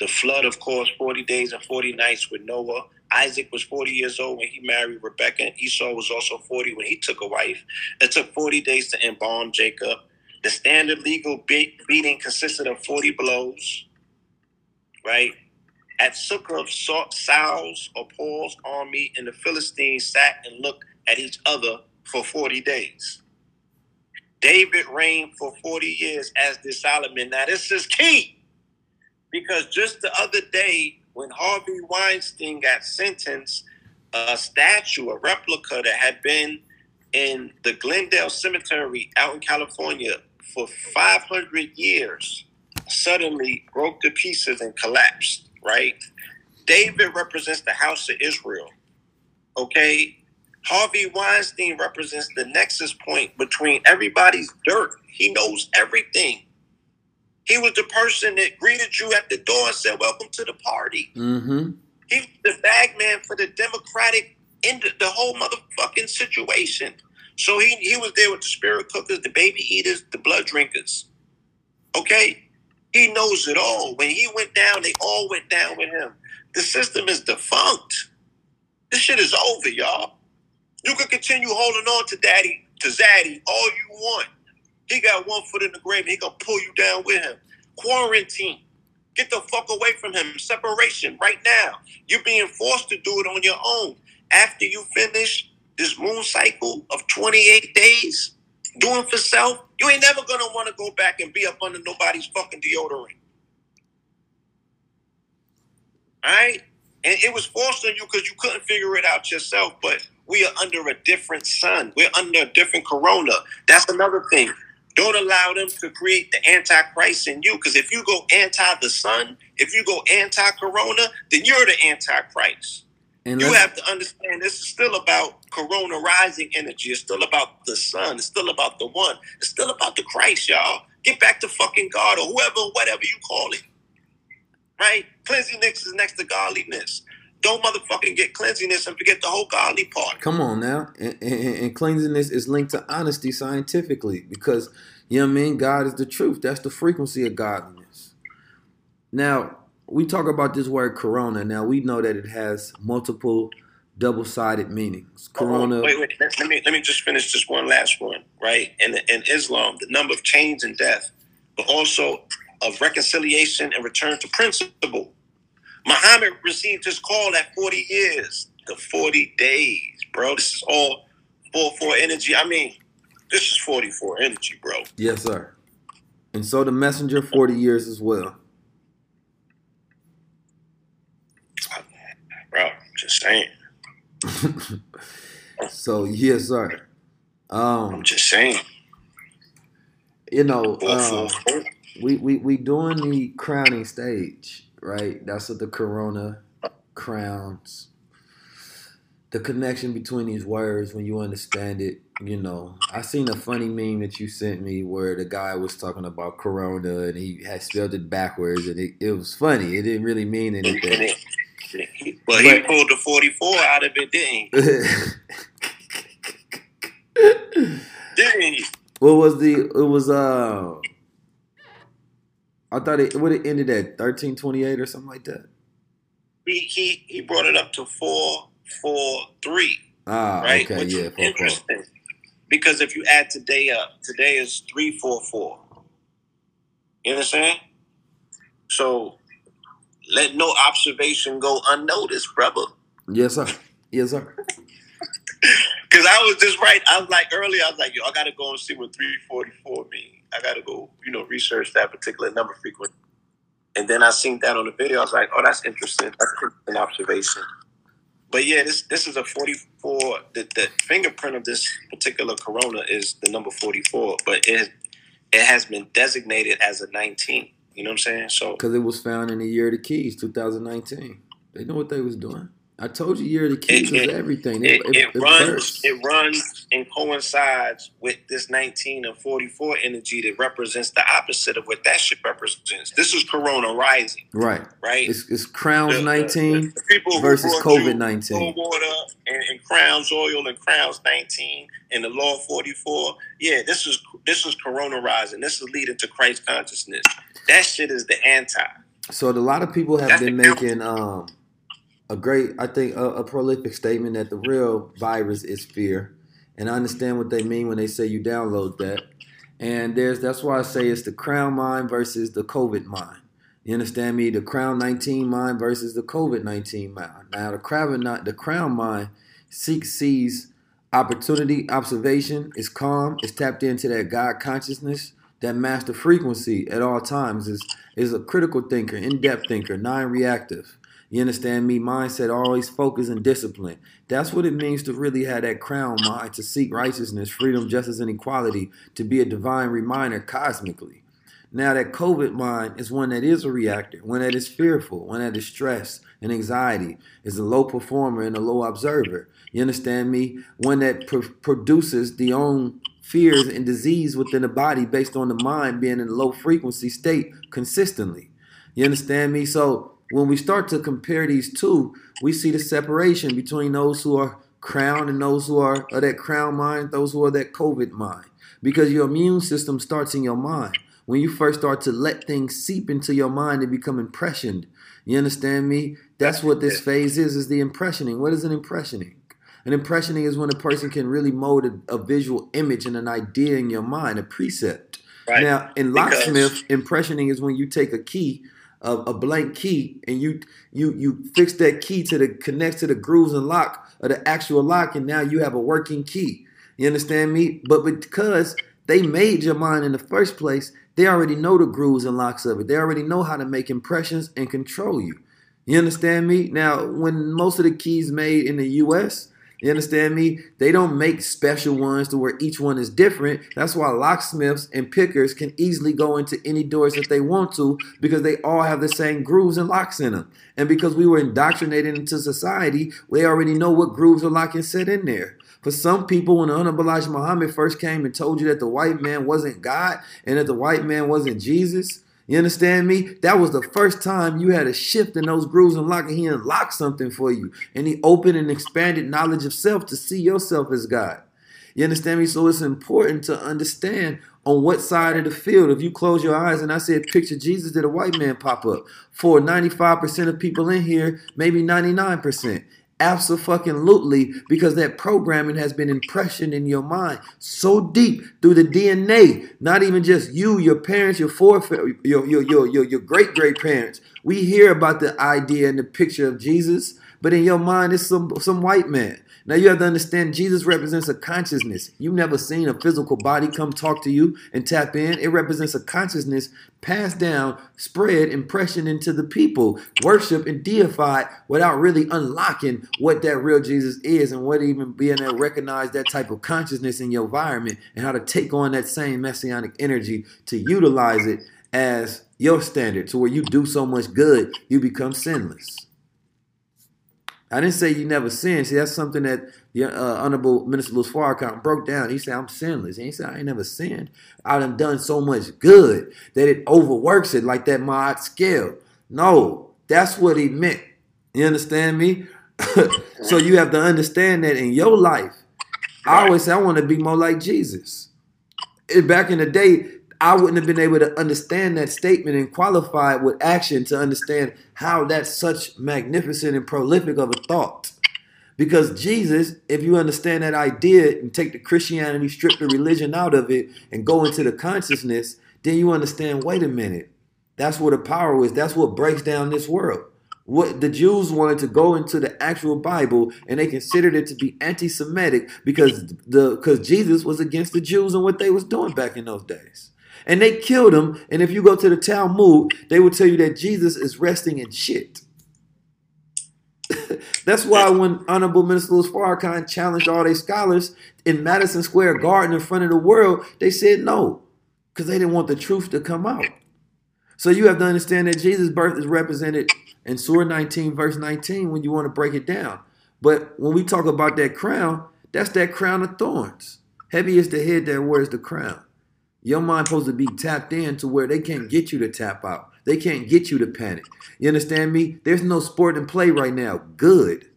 The flood, of course, 40 days and 40 nights with Noah. Isaac was 40 years old when he married Rebekah, and Esau was also 40 when he took a wife. It took 40 days to embalm Jacob. The standard legal beating consisted of 40 blows, right? At Sukkah, Sa- Saul's or Paul's army and the Philistines sat and looked at each other for 40 days. David reigned for 40 years, as did Solomon. Now, this is key because just the other day, when Harvey Weinstein got sentenced, a statue, a replica that had been in the Glendale Cemetery out in California for 500 years suddenly broke to pieces and collapsed, right? David represents the house of Israel, okay? Harvey Weinstein represents the nexus point between everybody's dirt. He knows everything. He was the person that greeted you at the door and said, Welcome to the party. Mm-hmm. He's the bag man for the Democratic end the whole motherfucking situation. So he he was there with the spirit cookers, the baby eaters, the blood drinkers. Okay? He knows it all. When he went down, they all went down with him. The system is defunct. This shit is over, y'all. You can continue holding on to daddy, to Zaddy, all you want. He got one foot in the grave he gonna pull you down with him. Quarantine. Get the fuck away from him. Separation right now. You're being forced to do it on your own. After you finish this moon cycle of 28 days, doing for self, you ain't never gonna want to go back and be up under nobody's fucking deodorant. Alright? And it was forced on you because you couldn't figure it out yourself, but we are under a different sun. We're under a different corona. That's another thing. Don't allow them to create the antichrist in you. Because if you go anti the sun, if you go anti corona, then you're the antichrist. And You have to understand this is still about corona rising energy. It's still about the sun. It's still about the one. It's still about the Christ, y'all. Get back to fucking God or whoever, whatever you call it. Right? Cleansiness is next to godliness. Don't motherfucking get cleansiness and forget the whole godly part. Come on now. And, and, and cleanliness is linked to honesty scientifically because, you know what I mean? God is the truth. That's the frequency of godliness. Now, we talk about this word corona. Now, we know that it has multiple double sided meanings. Corona. Oh, wait, wait. Let, let me let me just finish this one last one. Right? In in Islam, the number of chains and death, but also of reconciliation and return to principle. Muhammad received his call at 40 years, the 40 days, bro. This is all 4-4 energy. I mean, this is 44 energy, bro. Yes, sir. And so the messenger, 40 years as well. Bro, just saying. So, yes, sir. I'm Um, just saying. you know, um, we, we we doing the crowning stage, right? That's what the corona crowns. The connection between these words, when you understand it, you know. I seen a funny meme that you sent me where the guy was talking about corona and he had spelled it backwards, and it, it was funny. It didn't really mean anything. It- But he But- pulled the 44 out of it, didn't he? Didn't he? what was the? It was uh. I thought it would have ended at thirteen twenty eight or something like that. He, he he brought it up to four, four, three. Ah, right? okay, Which yeah, four, four. interesting. Because if you add today up, today is three four four. You understand? So let no observation go unnoticed, brother. Yes, sir. Yes, sir. Because I was just right. I was like earlier, I was like, yo, I gotta go and see what 344 means. I gotta go, you know, research that particular number frequency. And then I seen that on the video. I was like, oh, that's interesting. That's an observation. But yeah, this this is a 44. The, the fingerprint of this particular corona is the number 44, but it it has been designated as a 19. You know what I'm saying? So Because it was found in the year of the keys, 2019. They know what they was doing. I told you, year of the It- was it- everything. it, It, it, runs burst. it runs and coincides with this 19 and 44 energy that represents the opposite of what that shit represents. This is Corona rising, right. right? It's, it's Crowns The- the- 19 the people versus COVID-19. water and, and Crowns oil and Crowns 19 and the Law 44. Yeah, this is this is Corona rising. This is leading to Christ consciousness. That shit is the anti. So a lot of people have That's been making um, a great, I think, a, a prolific statement that the real virus is fear, and I understand what they mean when they say you download that. And there's that's why I say it's the Crown mind versus the COVID mind. You understand me? The Crown 19 mind versus the COVID 19 mind. Now the Crown not the Crown mind seeks sees opportunity, observation, is calm, is tapped into that God consciousness, that master frequency at all times, is is a critical thinker, in-depth thinker, non-reactive. You understand me? Mindset, always focus and discipline. That's what it means to really have that crown mind, to seek righteousness, freedom, justice, and equality, to be a divine reminder cosmically. Now that COVID mind is one that is a reactor, one that is fearful, one that is stressed and anxiety, is a low performer and a low observer. You understand me? One that pr- produces the own fears and disease within the body based on the mind being in a low frequency state consistently. You understand me? So when we start to compare these two, we see the separation between those who are crowned and those who are of that crown mind, those who are that COVID mind. Because your immune system starts in your mind. When you first start to let things seep into your mind and become impressioned. You understand me? That's what this phase is, is the impressioning. What is an impressioning? An impressioning is when a person can really mold a, a visual image and an idea in your mind, a precept. Right. Now, in Because- locksmith, impressioning is when you take a key, a, a blank key, and you you you fix that key to the connects to the grooves and lock of the actual lock, and now you have a working key. You understand me? But because they made your mind in the first place, they already know the grooves and locks of it. They already know how to make impressions and control you. You understand me? Now, when most of the keys made in the U.S., You understand me? They don't make special ones to where each one is different. That's why locksmiths and pickers can easily go into any doors that they want to because they all have the same grooves and locks in them. And because we were indoctrinated into society, we already know what grooves are locked and set in there. For some people, when Honorable Muhammad first came and told you that the white man wasn't God and that the white man wasn't Jesus, you understand me? That was the first time you had a shift in those grooves and locking. He unlocked something for you. And he opened and expanded knowledge of self to see yourself as God. You understand me? So it's important to understand on what side of the field. If you close your eyes and I said, picture Jesus, did a white man pop up? For 95% of people in here, maybe 99%. Absolutely, because that programming has been impressioned in your mind so deep through the DNA. Not even just you, your parents, your forefathers, your your your your, your great great parents. We hear about the idea and the picture of Jesus, but in your mind, it's some some white man. Now you have to understand Jesus represents a consciousness. You've never seen a physical body come talk to you and tap in. It represents a consciousness passed down, spread, impression into the people, worship and deified without really unlocking what that real Jesus is and what even being able to recognize that type of consciousness in your environment and how to take on that same messianic energy to utilize it as your standard to where you do so much good, you become sinless. I didn't say you never sin. See, that's something that the uh, Honorable Minister Louis Farrakhan broke down. He said, I'm sinless. He said, I ain't never sinned. I done done so much good that it overworks it like that Ma'at scale. No, that's what he meant. You understand me? so you have to understand that in your life. I always say I want to be more like Jesus. Back in the day, I wouldn't have been able to understand that statement and qualify it with action to understand how that's such magnificent and prolific of a thought. Because Jesus, if you understand that idea and take the Christianity, strip the religion out of it, and go into the consciousness, then you understand wait a minute, that's where the power is. That's what breaks down this world. What the Jews wanted to go into the actual Bible and they considered it to be anti-Semitic because the because Jesus was against the Jews and what they was doing back in those days. And they killed him. And if you go to the Talmud, they will tell you that Jesus is resting in shit. That's why when Honorable Minister Louis Farrakhan challenged all their scholars in Madison Square Garden in front of the world, they said no, because they didn't want the truth to come out. So you have to understand that Jesus' birth is represented in Surah 19, verse 19, when you want to break it down. But when we talk about that crown, that's that crown of thorns. Heavy is the head that wears the crown. Your mind supposed to be tapped in to where they can't get you to tap out. They can't get you to panic. You understand me? There's no sport and play right now. Good.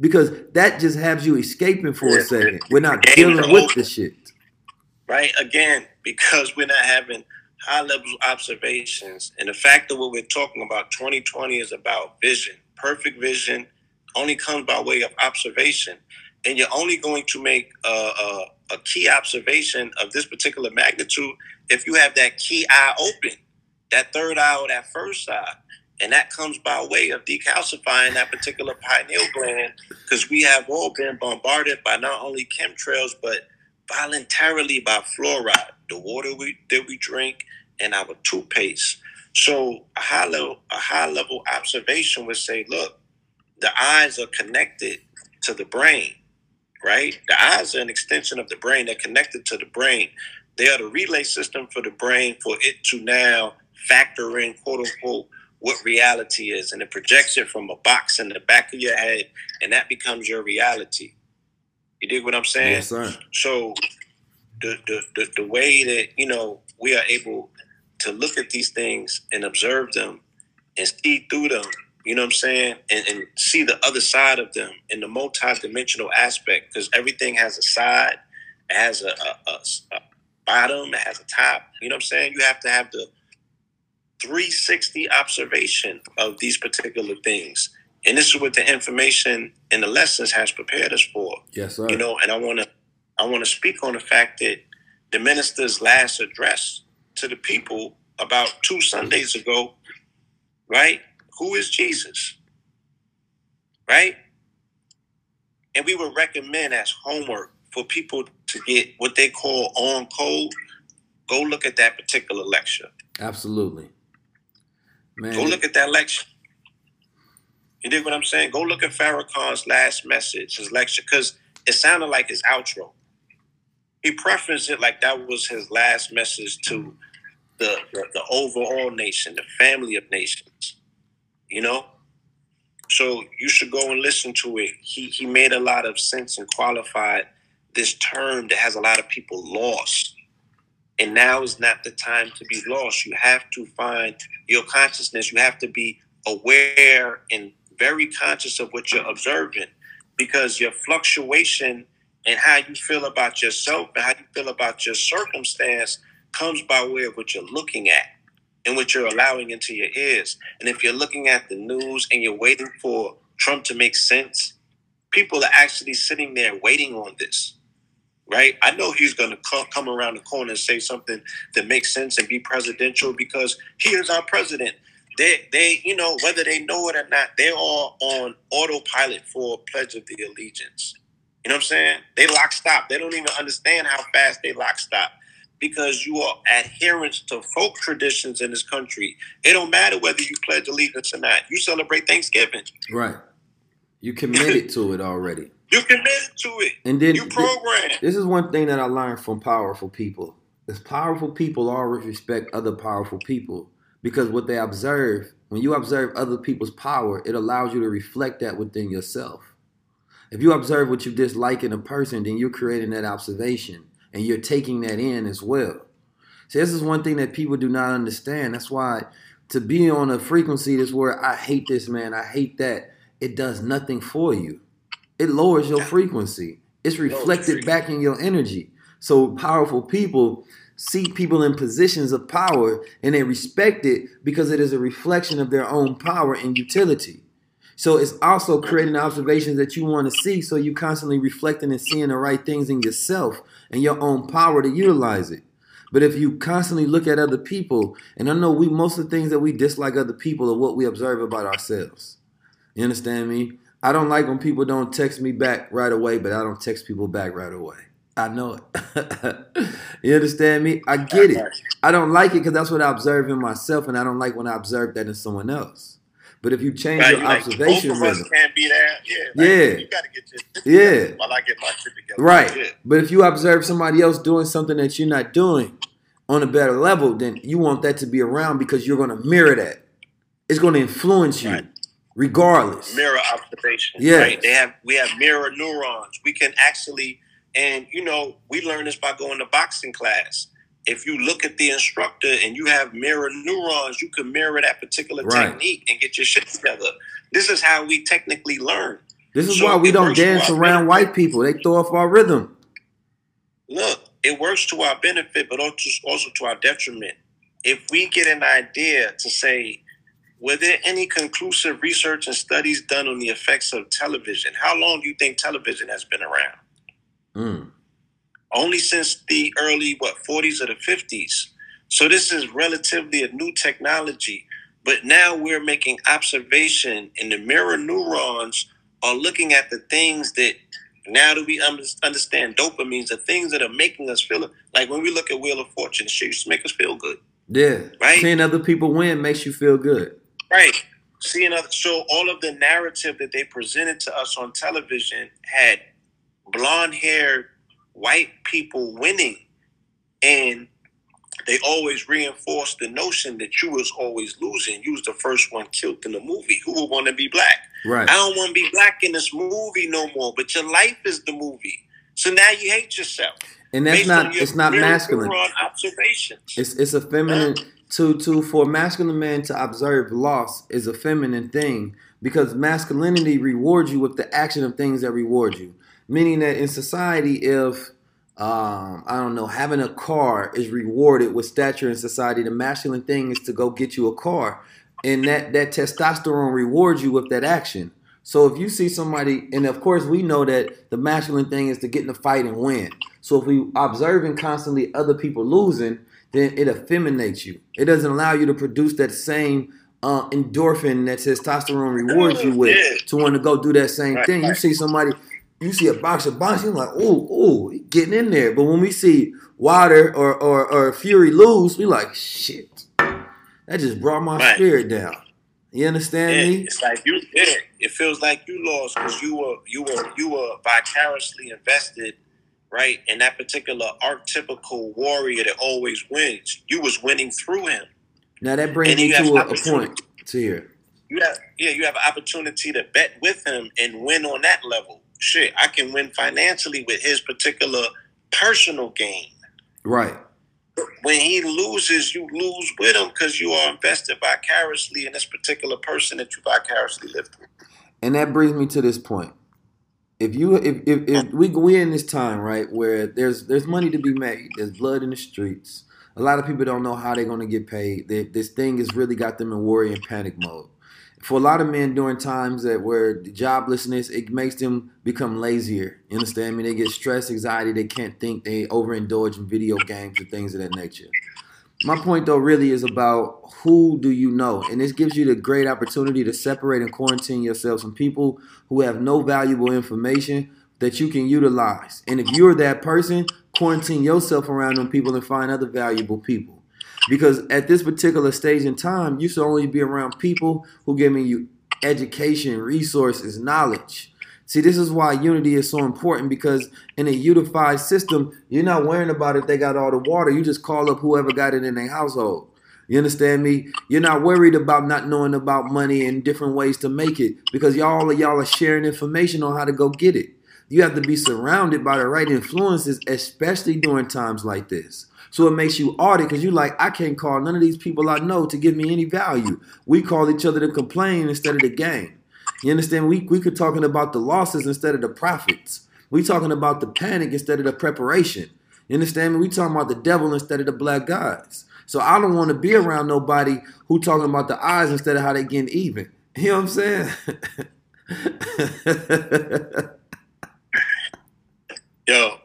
Because that just has you escaping for a second. We're not dealing with the shit. Right? Again, because we're not having high level observations. And the fact that what we're talking about 2020 is about vision. Perfect vision only comes by way of observation. And you're only going to make a, a, a key observation of this particular magnitude if you have that key eye open, that third eye or that first eye. And that comes by way of decalcifying that particular pineal gland because we have all been bombarded by not only chemtrails, but voluntarily by fluoride, the water we, that we drink, and our toothpaste. So a high level, a high level observation would say, look, the eyes are connected to the brain right? The eyes are an extension of the brain. They're connected to the brain. They are the relay system for the brain for it to now factor in, quote unquote, what reality is. And it projects it from a box in the back of your head, and that becomes your reality. You dig what I'm saying? Yes, sir. So the, the, the, the way that, you know, we are able to look at these things and observe them and see through them you know what I'm saying? And, and see the other side of them in the multi-dimensional aspect because everything has a side, it has a, a, a, a, bottom, it has a top. You know what I'm saying? You have to have the 360 observation of these particular things. And this is what the information and the lessons has prepared us for. Yes, sir. You know, and I wanna I wanna speak on the fact that the minister's last address to the people about two Sundays ago, right? Who is Jesus? Right? And we would recommend as homework for people to get what they call on code. Go look at that particular lecture. Absolutely. Man. Go look at that lecture. You dig what I'm saying? Go look at Farrakhan's last message, his lecture, because it sounded like his outro. He prefaced it like that was his last message to the, the, the overall nation, the family of nations. You know? So you should go and listen to it. He he made a lot of sense and qualified this term that has a lot of people lost. And now is not the time to be lost. You have to find your consciousness. You have to be aware and very conscious of what you're observing because your fluctuation and how you feel about yourself and how you feel about your circumstance comes by way of what you're looking at and what you're allowing into your ears. And if you're looking at the news and you're waiting for Trump to make sense, people are actually sitting there waiting on this. Right? I know he's going to come around the corner and say something that makes sense and be presidential because he is our president. They, they, you know, whether they know it or not, they're all on autopilot for Pledge of the Allegiance. You know what I'm saying? They lock stop. They don't even understand how fast they lock stop because you are adherents to folk traditions in this country. It don't matter whether you pledge allegiance or not. You celebrate Thanksgiving. Right. You committed to it already. You committed to it. And then you program. This is one thing that I learned from powerful people. Is powerful people always respect other powerful people because what they observe, when you observe other people's power, it allows you to reflect that within yourself. If you observe what you dislike in a person, then you're creating that observation and you're taking that in as well. See, this is one thing that people do not understand. That's why to be on a frequency that's where I hate this man, I hate that, it does nothing for you. It lowers your frequency. It's reflected back in your energy. So powerful people see people in positions of power and they respect it because it is a reflection of their own power and utility. So it's also creating observations that you want to see. So you're constantly reflecting and seeing the right things in yourself and your own power to utilize it. But if you constantly look at other people, and I know we most of the things that we dislike other people are what we observe about ourselves. You understand me? I don't like when people don't text me back right away, but I don't text people back right away. I know it. you understand me? I get it. I don't like it because that's what I observe in myself, and I don't like when I observe that in someone else. But if you change right, your observation like, both of us can't be there. Yeah. Like, yeah. You got to get your yeah. while I get my shit together. Right. Yeah. But if you observe somebody else doing something that you're not doing on a better level, then you want that to be around because you're going to mirror that. It's going to influence you. Right. Regardless, mirror observation. Yeah, right? they have we have mirror neurons. We can actually, and you know, we learn this by going to boxing class if you look at the instructor and you have mirror neurons, you can mirror that particular right. technique and get your shit together. This is how we technically learn. This is so why we don't dance around white people. They throw off our rhythm. Look, it works to our benefit, but also to our detriment. If we get an idea to say, were there any conclusive research and studies done on the effects of television? How long do you think television has been around? Mm only since the early what 40s or the 50s. So this is relatively a new technology, but now we're making observation, and the mirror neurons are looking at the things that now do we understand dopamines, the things that are making us feel like when we look at Wheel of Fortune, it used to make us feel good. Yeah, right. Seeing other people win makes you feel good. Right. Seeing other, so all of the narrative that they presented to us on television had blonde haired white people winning and they always reinforce the notion that you was always losing. You was the first one killed in the movie. Who would want to be black? Right. I don't want to be black in this movie no more. But your life is the movie. So now you hate yourself. And that's not it's not masculine. Observations. It's it's a feminine to to for a masculine man to observe loss is a feminine thing because masculinity rewards you with the action of things that reward you. Meaning that in society, if um, I don't know, having a car is rewarded with stature in society, the masculine thing is to go get you a car. And that, that testosterone rewards you with that action. So if you see somebody, and of course we know that the masculine thing is to get in the fight and win. So if we observing constantly other people losing, then it effeminates you. It doesn't allow you to produce that same uh, endorphin that testosterone rewards you with to want to go do that same thing. You see somebody you see a boxer boxing, like, oh, oh, getting in there. But when we see Wilder or, or, or Fury lose, we like, shit, that just brought my right. spirit down. You understand yeah, me? It's like you, yeah, it feels like you lost because you were you were you were vicariously invested, right, in that particular archetypical warrior that always wins. You was winning through him. Now that brings And me to a, a point to here. You have yeah, you have an opportunity to bet with him and win on that level. Shit, I can win financially with his particular personal gain. Right. When he loses, you lose with him because you are invested vicariously in this particular person that you vicariously live through. And that brings me to this point. If you if, if, if we we in this time right where there's there's money to be made, there's blood in the streets. A lot of people don't know how they're gonna get paid. They, this thing has really got them in worry and panic mode. For a lot of men during times that where joblessness, it makes them become lazier. You understand I me? They get stress, anxiety, they can't think, they overindulge in video games and things of that nature. My point though really is about who do you know? And this gives you the great opportunity to separate and quarantine yourself from people who have no valuable information that you can utilize. And if you're that person, quarantine yourself around them people and find other valuable people. Because at this particular stage in time, you should only be around people who giving you education, resources, knowledge. See, this is why unity is so important because in a unified system, you're not worrying about if they got all the water. You just call up whoever got it in their household. You understand me? You're not worried about not knowing about money and different ways to make it because y'all y'all are sharing information on how to go get it. You have to be surrounded by the right influences, especially during times like this. So it makes you audit because you're like, I can't call none of these people I know to give me any value. We call each other to complain instead of the gain. You understand? We we could talking about the losses instead of the profits. We talking about the panic instead of the preparation. You understand me? We talking about the devil instead of the black guys. So I don't want to be around nobody who talking about the eyes instead of how they getting even. You know what I'm saying? Yo,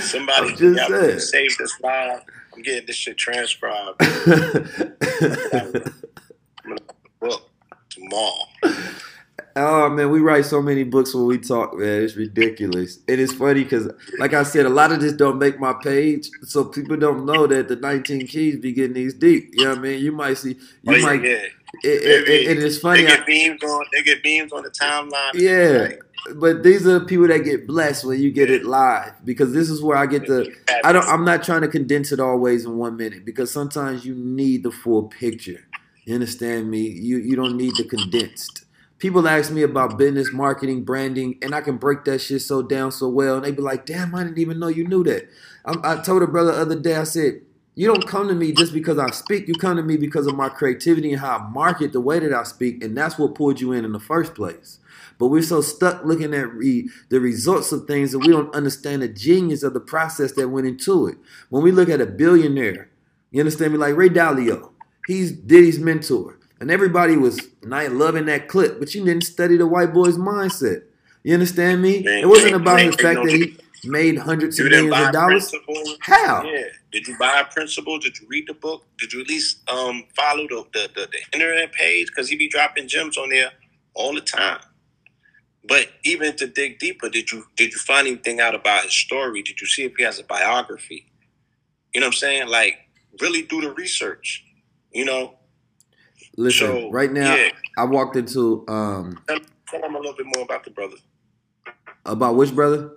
somebody I'm just got saying. to save this live. I'm getting this shit transcribed. I'm gonna book tomorrow. Oh man, we write so many books when we talk, man. It's ridiculous. And it's funny because, like I said, a lot of this don't make my page, so people don't know that the 19 keys be getting these deep. You know what I mean? You might see, you Oh, might. yeah. It, it, it, it is funny. They get beams on. They get beams on the timeline. Yeah, Like, but these are the people that get blessed when you get it live because this is where I get the. I don't. I'm not trying to condense it always in one minute because sometimes you need the full picture. You understand me? You you don't need the condensed. People ask me about business, marketing, branding, and I can break that shit so down so well, and they be like, "Damn, I didn't even know you knew that." I, I told a brother the other day, I said, "You don't come to me just because I speak. You come to me because of my creativity and how I market the way that I speak, and that's what pulled you in in the first place." But we're so stuck looking at re- the results of things that we don't understand the genius of the process that went into it. When we look at a billionaire, you understand me? Like Ray Dalio, he's Diddy's mentor, and everybody was not loving that clip, but you didn't study the white boy's mindset. You understand me? It wasn't about the fact that he made hundreds of millions of dollars. principle. How? Yeah. Did you buy a principle? Did you read the book? Did you at least um follow the the, the, the internet page? Because he be dropping gems on there all the time. But even to dig deeper, did you did you find anything out about his story? Did you see if he has a biography? You know what I'm saying? Like really do the research. You know, Listen, So, right now, yeah. I walked into um tell, tell him a little bit more about the brother. about which brother?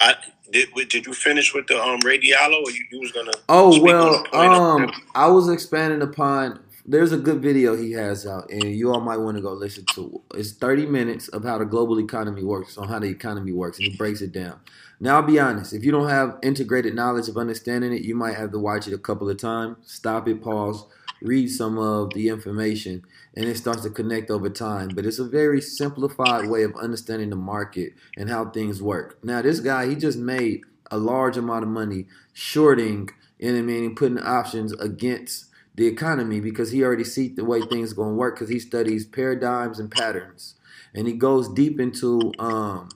I did. Did you finish with the um Ray Dalio, or you, you was gonna? Oh well, um, I was expanding upon. There's a good video he has out, and you all might want to go listen to. It's 30 minutes of how the global economy works, on how the economy works, and he breaks it down. Now, I'll be honest. If you don't have integrated knowledge of understanding it, you might have to watch it a couple of times. Stop it, pause, read some of the information, and it starts to connect over time. But it's a very simplified way of understanding the market and how things work. Now, this guy, he just made a large amount of money shorting, know I mean, putting options against the economy because he already sees the way things going to work because he studies paradigms and patterns. And he goes deep into um,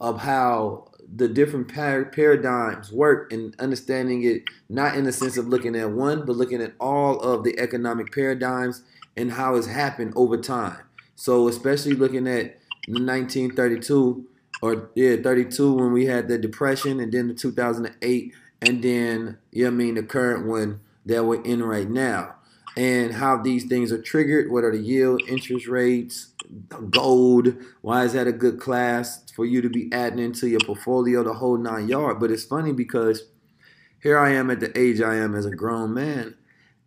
of how the different par- paradigms work and understanding it not in the sense of looking at one, but looking at all of the economic paradigms and how it's happened over time. So especially looking at 1932 or yeah 32 when we had the depression and then the 2008 and then you know I mean the current one that we're in right now. and how these things are triggered. What are the yield, interest rates, gold? Why is that a good class for you to be adding into your portfolio the whole nine yard? But it's funny because here I am at the age I am as a grown man,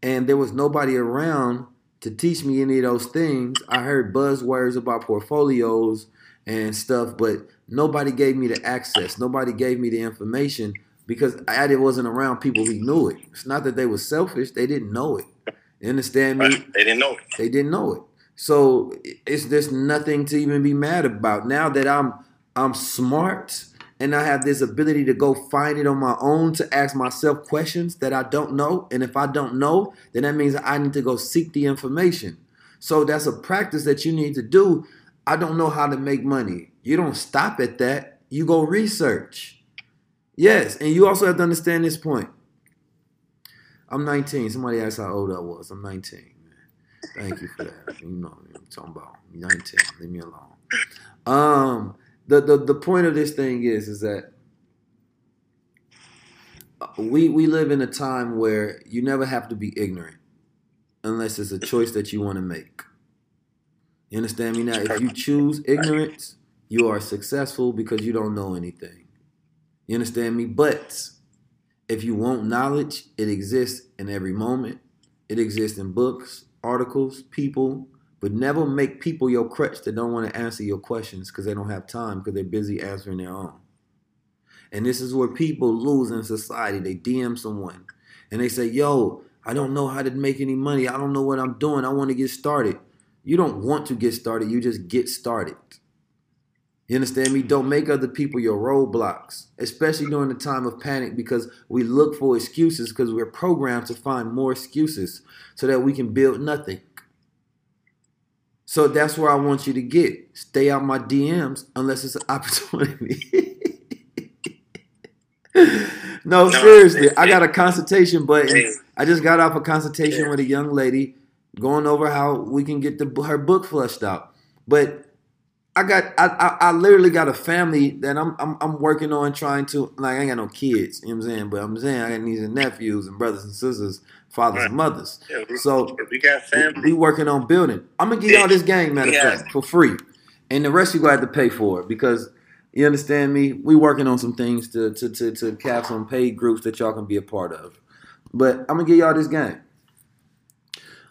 and there was nobody around to teach me any of those things. I heard buzzwords about portfolios and stuff, but nobody gave me the access. Nobody gave me the information because I wasn't around people who knew it. It's not that they were selfish; they didn't know it. You understand me? They didn't know it. They didn't know it. So it's there's nothing to even be mad about. Now that I'm I'm smart and I have this ability to go find it on my own to ask myself questions that I don't know. And if I don't know, then that means I need to go seek the information. So that's a practice that you need to do. I don't know how to make money. You don't stop at that. You go research. Yes, and you also have to understand this point. I'm 19. Somebody asked how old I was. I'm 19. Man. Thank you for that. You know what I'm talking about. 19. Leave me alone. Um, the, the the point of this thing is is that we we live in a time where you never have to be ignorant unless it's a choice that you want to make. You understand me now? If you choose ignorance, you are successful because you don't know anything. You understand me? But if you want knowledge, it exists in every moment. It exists in books, articles, people, but never make people your crutch that don't want to answer your questions because they don't have time because they're busy answering their own. And this is where people lose in society. They DM someone and they say, Yo, I don't know how to make any money. I don't know what I'm doing. I want to get started. You don't want to get started, you just get started. You understand me? Don't make other people your roadblocks, especially during the time of panic because we look for excuses because we're programmed to find more excuses so that we can build nothing. So that's where I want you to get. Stay out my DMs unless it's an opportunity. no, seriously. I got a consultation button. I just got off a consultation with a young lady going over how we can get the her book flushed out. But I got I, I, I literally got a family that I'm, I'm I'm working on trying to like I ain't got no kids, you know what I'm saying? But I'm saying I got nieces and nephews and brothers and sisters, fathers right. and mothers. Yeah, we, so we got family. We, we, working on building. I'm gonna give y'all this game, matter of fact, for free. And the rest you got to pay for it because you understand me? We working on some things to to to to have some paid groups that y'all can be a part of. But I'm gonna give y'all this game.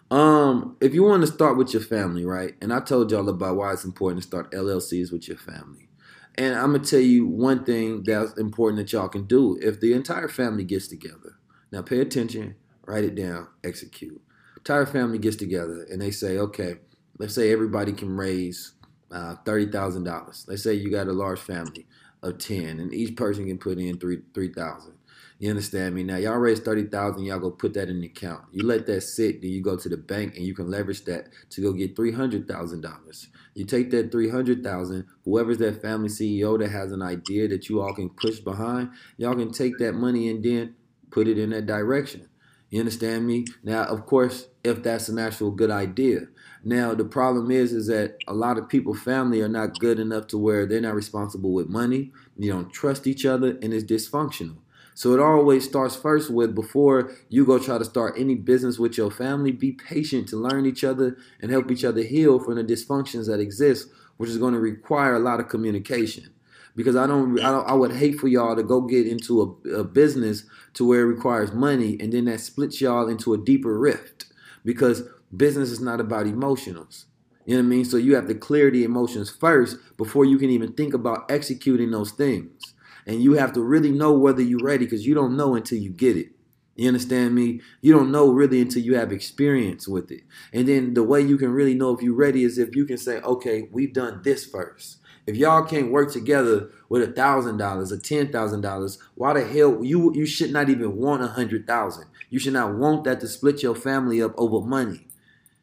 Um, if you want to start with your family, right? And I told y'all about why it's important to start LLCs with your family. And I'm gonna tell you one thing that's important that y'all can do. If the entire family gets together, now pay attention, write it down, execute. Entire family gets together and they say, okay, let's say everybody can raise uh, thirty thousand dollars. Let's say you got a large family of ten, and each person can put in three three thousand. You understand me? Now y'all raise thirty thousand, y'all go put that in the account. You let that sit, then you go to the bank and you can leverage that to go get three hundred thousand dollars. You take that three hundred thousand, whoever's that family CEO that has an idea that you all can push behind, y'all can take that money and then put it in that direction. You understand me? Now, of course, if that's an actual good idea. Now, the problem is, is that a lot of people, family, are not good enough to where they're not responsible with money. You don't trust each other, and it's dysfunctional. So it always starts first with before you go try to start any business with your family, be patient to learn each other and help each other heal from the dysfunctions that exist, which is going to require a lot of communication. Because I don't, I, don't, I would hate for y'all to go get into a, a business to where it requires money and then that splits y'all into a deeper rift. Because business is not about emotionals. You know what I mean? So you have to clear the emotions first before you can even think about executing those things and you have to really know whether you're ready because you don't know until you get it. You understand me? You don't know really until you have experience with it. And then the way you can really know if you're ready is if you can say, okay, we've done this first. If y'all can't work together with a thousand dollars or ten thousand dollars, why the hell you you should not even want a hundred thousand? You should not want that to split your family up over money.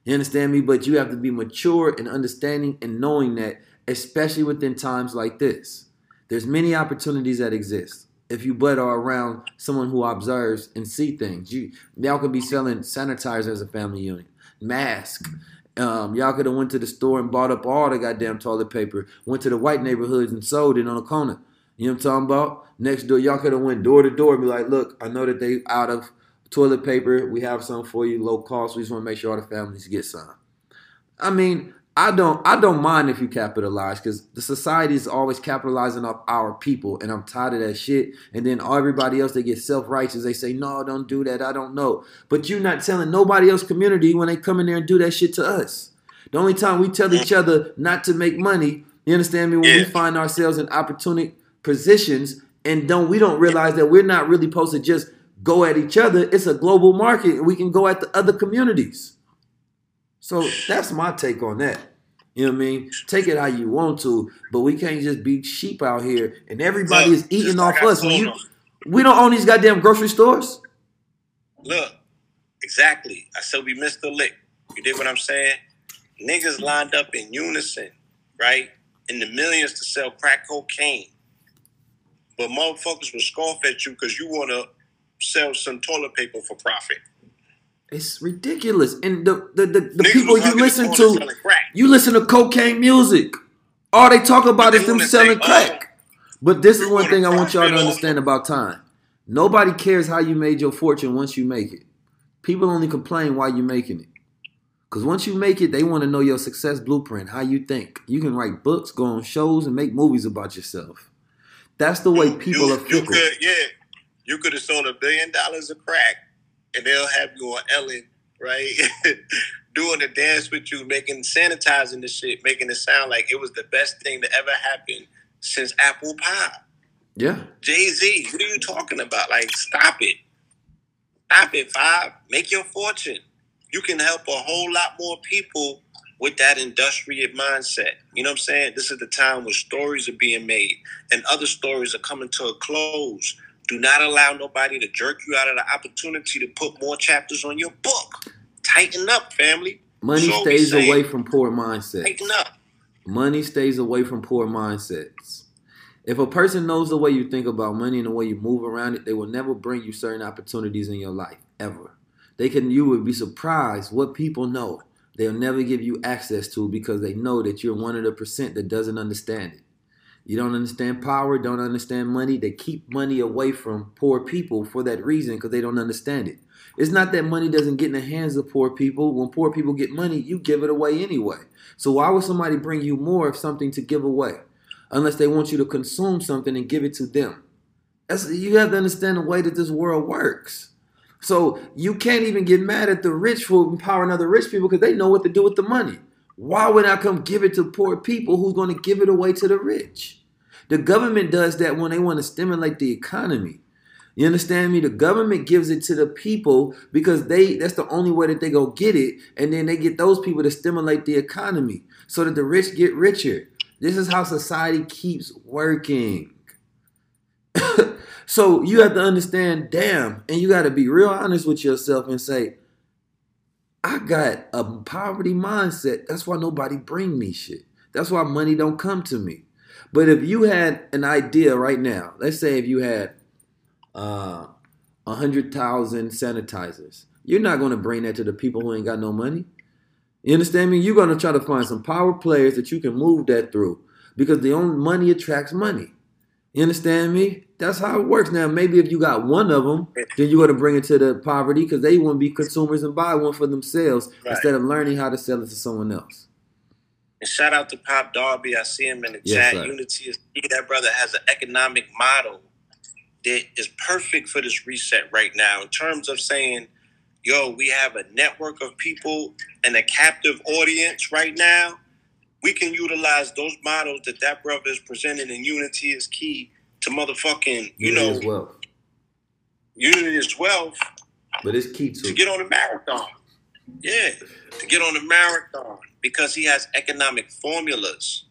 You understand me? But you have to be mature and understanding and knowing that, especially within times like this. There's many opportunities that exist if you but are around someone who observes and see things. You y'all could be selling sanitizer as a family unit, mask. Um, y'all could have went to the store and bought up all the goddamn toilet paper. Went to the white neighborhoods and sold it on the corner. You know what I'm talking about? Next door, y'all could have went door to door and be like, "Look, I know that they out of toilet paper. We have some for you, low cost. We just want to make sure all the families get some. I mean, I don't I don't mind if you capitalize because the society is always capitalizing off our people, and I'm tired of that shit. And then everybody else they get self righteous. They say no, don't do that. I don't know, but you're not telling nobody else community when they come in there and do that shit to us. The only time we tell each other not to make money, you understand me, when we find ourselves in opportunity positions and don't we don't realize that we're not really supposed to just go at each other. It's a global market, and we can go at the other communities. So that's my take on that. You know what I mean? Take it how you want to, but we can't just be sheep out here and everybody Look, is eating off like us. You, we don't own these goddamn grocery stores. Look, exactly. I said we missed the lick. You did what I'm saying? Niggas lined up in unison, right? In the millions to sell crack cocaine. But motherfuckers will scoff at you because you want to sell some toilet paper for profit. It's ridiculous. And the the, the, the people you listen to, you listen to cocaine music. All they talk about But is them selling crack. But this is one thing I want y'all to understand about time. Nobody cares how you made your fortune once you make it. People only complain why you're making it. Because once you make it, they want to know your success blueprint, how you think. You can write books, go on shows, and make movies about yourself. That's the way people you, are fickle. You could, yeah, you could have sold a billion dollars of crack, and they'll have you on Ellen, right, doing a dance with you, making sanitizing the shit, making it sound like it was the best thing to ever happen since apple pie. Yeah. Jay Z, what are you talking about? Like, stop it, stop it, five. Make your fortune. You can help a whole lot more people with that industrial mindset. You know what I'm saying? This is the time where stories are being made and other stories are coming to a close. Do not allow nobody to jerk you out of the opportunity to put more chapters on your book. Tighten up, family. Money So stays saying, away from poor mindsets. Tighten up. Money stays away from poor mindsets. If a person knows the way you think about money and the way you move around it, they will never bring you certain opportunities in your life ever. They can you would be surprised what people know. They'll never give you access to because they know that you're one of the percent that doesn't understand it. You don't understand power, don't understand money. They keep money away from poor people for that reason because they don't understand it. It's not that money doesn't get in the hands of poor people. When poor people get money, you give it away anyway. So why would somebody bring you more of something to give away? Unless they want you to consume something and give it to them. That's, you have to understand the way that this world works. So you can't even get mad at the rich for empowering other rich people because they know what to do with the money. Why would I come give it to poor people who's going to give it away to the rich? The government does that when they want to stimulate the economy. You understand me? The government gives it to the people because they that's the only way that they go get it, and then they get those people to stimulate the economy so that the rich get richer. This is how society keeps working. so you have to understand, damn, and you got to be real honest with yourself and say, I got a poverty mindset. That's why nobody bring me shit. That's why money don't come to me. But if you had an idea right now, let's say if you had uh, a hundred thousand sanitizers, you're not going to bring that to the people who ain't got no money. You understand me? You're going to try to find some power players that you can move that through because the only money attracts money. You understand me? That's how it works. Now, maybe if you got one of them, then you're going to bring it to the poverty because they want to be consumers and buy one for themselves Right. instead of learning how to sell it to someone else. And shout out to Pop Darby. I see him in the Yes, chat. sir. Unity is key. That brother has an economic model that is perfect for this reset right now in terms of saying, yo, we have a network of people and a captive audience right now. We can utilize those models that that brother is presenting and Unity is key to motherfucking, you Unity know, as well. Unity is wealth But it's key to to get on the marathon. Yeah, to get on the marathon because he has economic formulas.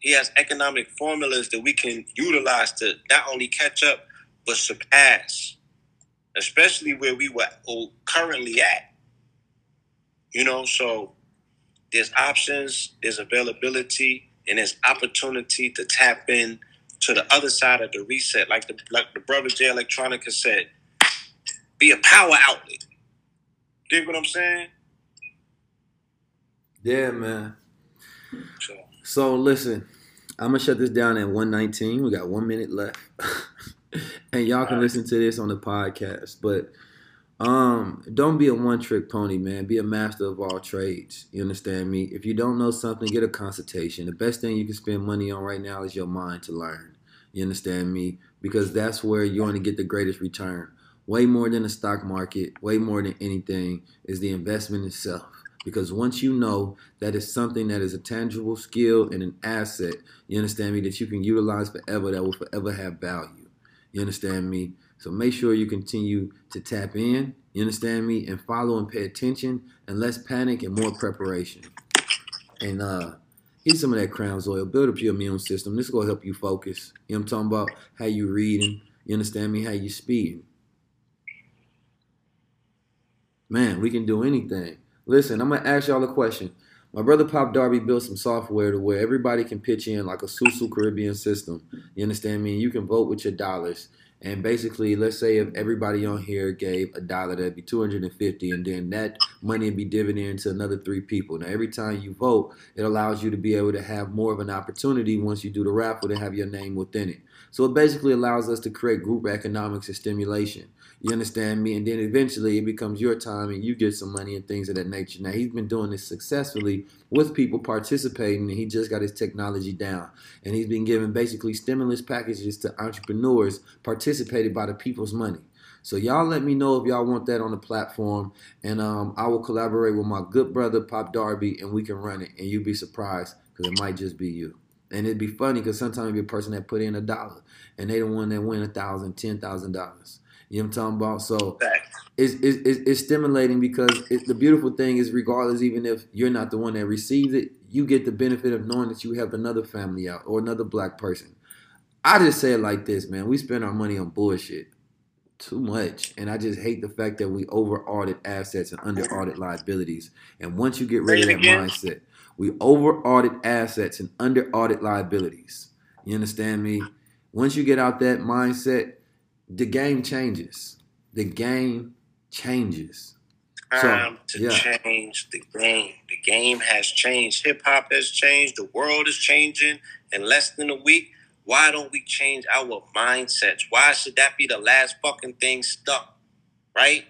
He has economic formulas that we can utilize to not only catch up but surpass, especially where we were currently at. You know, so there's options, there's availability, and there's opportunity to tap in to the other side of the reset. Like the like the brother Jay Electronica said, be a power outlet. Dig what I'm saying? Yeah, man. So So listen, I'm gonna shut this down at 119. We got one minute left, and y'all can listen to this on the podcast. But Um, don't be a one trick pony, man. Be a master of all trades. You understand me? If you don't know something, get a consultation. The best thing you can spend money on right now is your mind to learn. You understand me? Because that's where you're going to get the greatest return. Way more than the stock market, way more than anything is the investment itself. Because once you know that it's something that is a tangible skill and an asset, you understand me, that you can utilize forever, that will forever have value. You understand me? So make sure you continue to tap in, you understand me, and follow and pay attention and less panic and more preparation. And uh Get some of that Crown's oil. Build up your immune system. This is gonna help you focus. You know I'm talking about? How you reading. You understand me? How you speeding. Man, we can do anything. Listen, I'm gonna ask y'all a question. My brother Pop Darby built some software to where everybody can pitch in like a Susu Caribbean system. You understand me? You can vote with your dollars. And basically, let's say if everybody on here gave a dollar, that'd be 250, and then that money would be dividend to another three people. Now, every time you vote, it allows you to be able to have more of an opportunity once you do the raffle to have your name within it. So it basically allows us to create group economics and stimulation. You understand me? And then eventually it becomes your time and you get some money and things of that nature. Now he's been doing this successfully with people participating and he just got his technology down. And he's been giving basically stimulus packages to entrepreneurs participated by the people's money. So y'all let me know if y'all want that on the platform, and um, I will collaborate with my good brother Pop Darby, and we can run it. And you'll be surprised because it might just be you. And it'd be funny because sometimes it'd be a person that put in a dollar, and they the one that win a thousand, ten thousand dollars. You know what I'm talking about? So it's, it's, it's stimulating because it, the beautiful thing is, regardless, even if you're not the one that receives it, you get the benefit of knowing that you have another family out or another black person. I just say it like this, man. We spend our money on bullshit too much. And I just hate the fact that we over audit assets and under audit liabilities. And once you get rid of that again. mindset, we over audit assets and under audit liabilities. You understand me? Once you get out that mindset, the game changes. The game changes. Time so, to yeah. change the game. The game has changed. Hip hop has changed. The world is changing in less than a week. Why don't we change our mindsets? Why should that be the last fucking thing stuck? Right?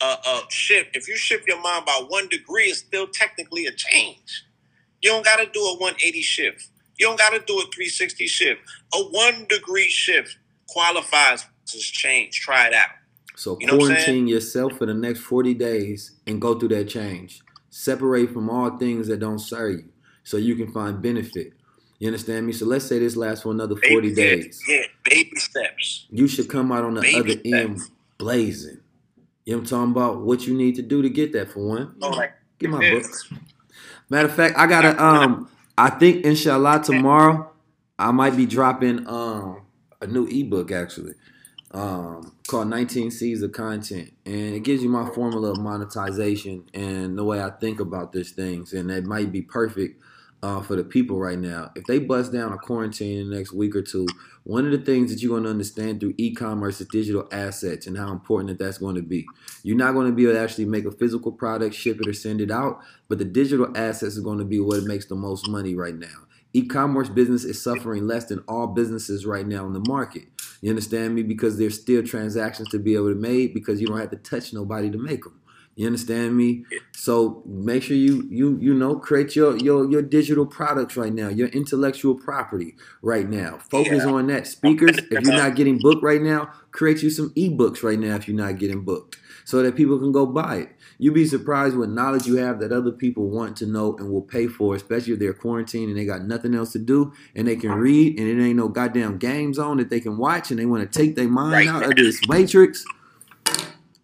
Uh, uh, shift. If you shift your mind by one degree, it's still technically a change. You don't got to do a 180 shift. You don't got to do a 360 shift. A one degree shift qualifies just change. Try it out. So you know quarantine yourself for the next 40 days and go through that change. Separate from all things that don't serve you so you can find benefit. You understand me? So let's say this lasts for another 40 baby days. Yeah, baby steps. You should come out on the baby other steps. end blazing. You know what I'm talking about? What you need to do to get that for one. Oh, like get my books. Matter of fact, I gotta um I think inshallah tomorrow I might be dropping um a new ebook actually um, called 19 Seeds of Content. And it gives you my formula of monetization and the way I think about these things. And it might be perfect uh, for the people right now. If they bust down a quarantine in the next week or two, one of the things that you're going to understand through e-commerce is digital assets and how important that that's going to be. You're not going to be able to actually make a physical product, ship it, or send it out, but the digital assets is going to be what makes the most money right now. E-commerce business is suffering less than all businesses right now in the market. You understand me? Because there's still transactions to be able to make because you don't have to touch nobody to make them. You understand me? So make sure you you you know create your your your digital products right now, your intellectual property right now. Focus yeah. on that. Speakers, if you're not getting booked right now, create you some ebooks right now if you're not getting booked, so that people can go buy it. You'd be surprised what knowledge you have that other people want to know and will pay for, especially if they're quarantined and they got nothing else to do and they can read and it ain't no goddamn games on that they can watch and they want to take their mind right. out of this matrix.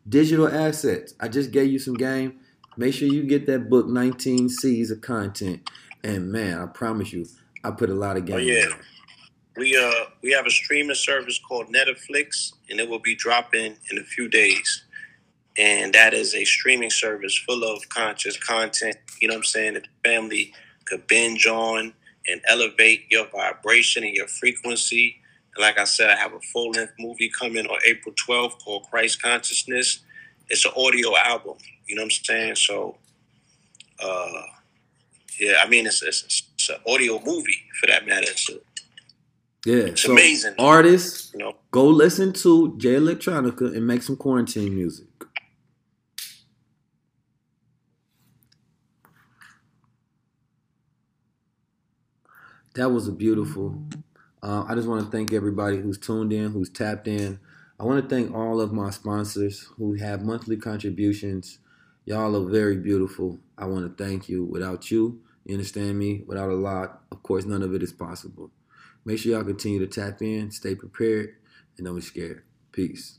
Digital assets. I just gave you some game. Make sure you get that book, 19 C's of Content. And man, I promise you, I put a lot of game. Oh, yeah. We uh we have a streaming service called Netflix, and it will be dropping in a few days and that is a streaming service full of conscious content. You know what I'm saying? That the family could binge on and elevate your vibration and your frequency. Like I said, I have a full length movie coming on April 12th called Christ Consciousness. It's an audio album. You know what I'm saying? So, uh, yeah, I mean, it's, it's, it's an audio movie for that matter. It's a, yeah, it's so amazing. Artists, you know, go listen to Jay Electronica and make some quarantine music. That was a beautiful. Uh, I just want to thank everybody who's tuned in, who's tapped in. I want to thank all of my sponsors who have monthly contributions. Y'all are very beautiful. I want to thank you. Without you, you understand me? Without a lot, of course, none of it is possible. Make sure y'all continue to tap in, stay prepared, and don't be scared. Peace.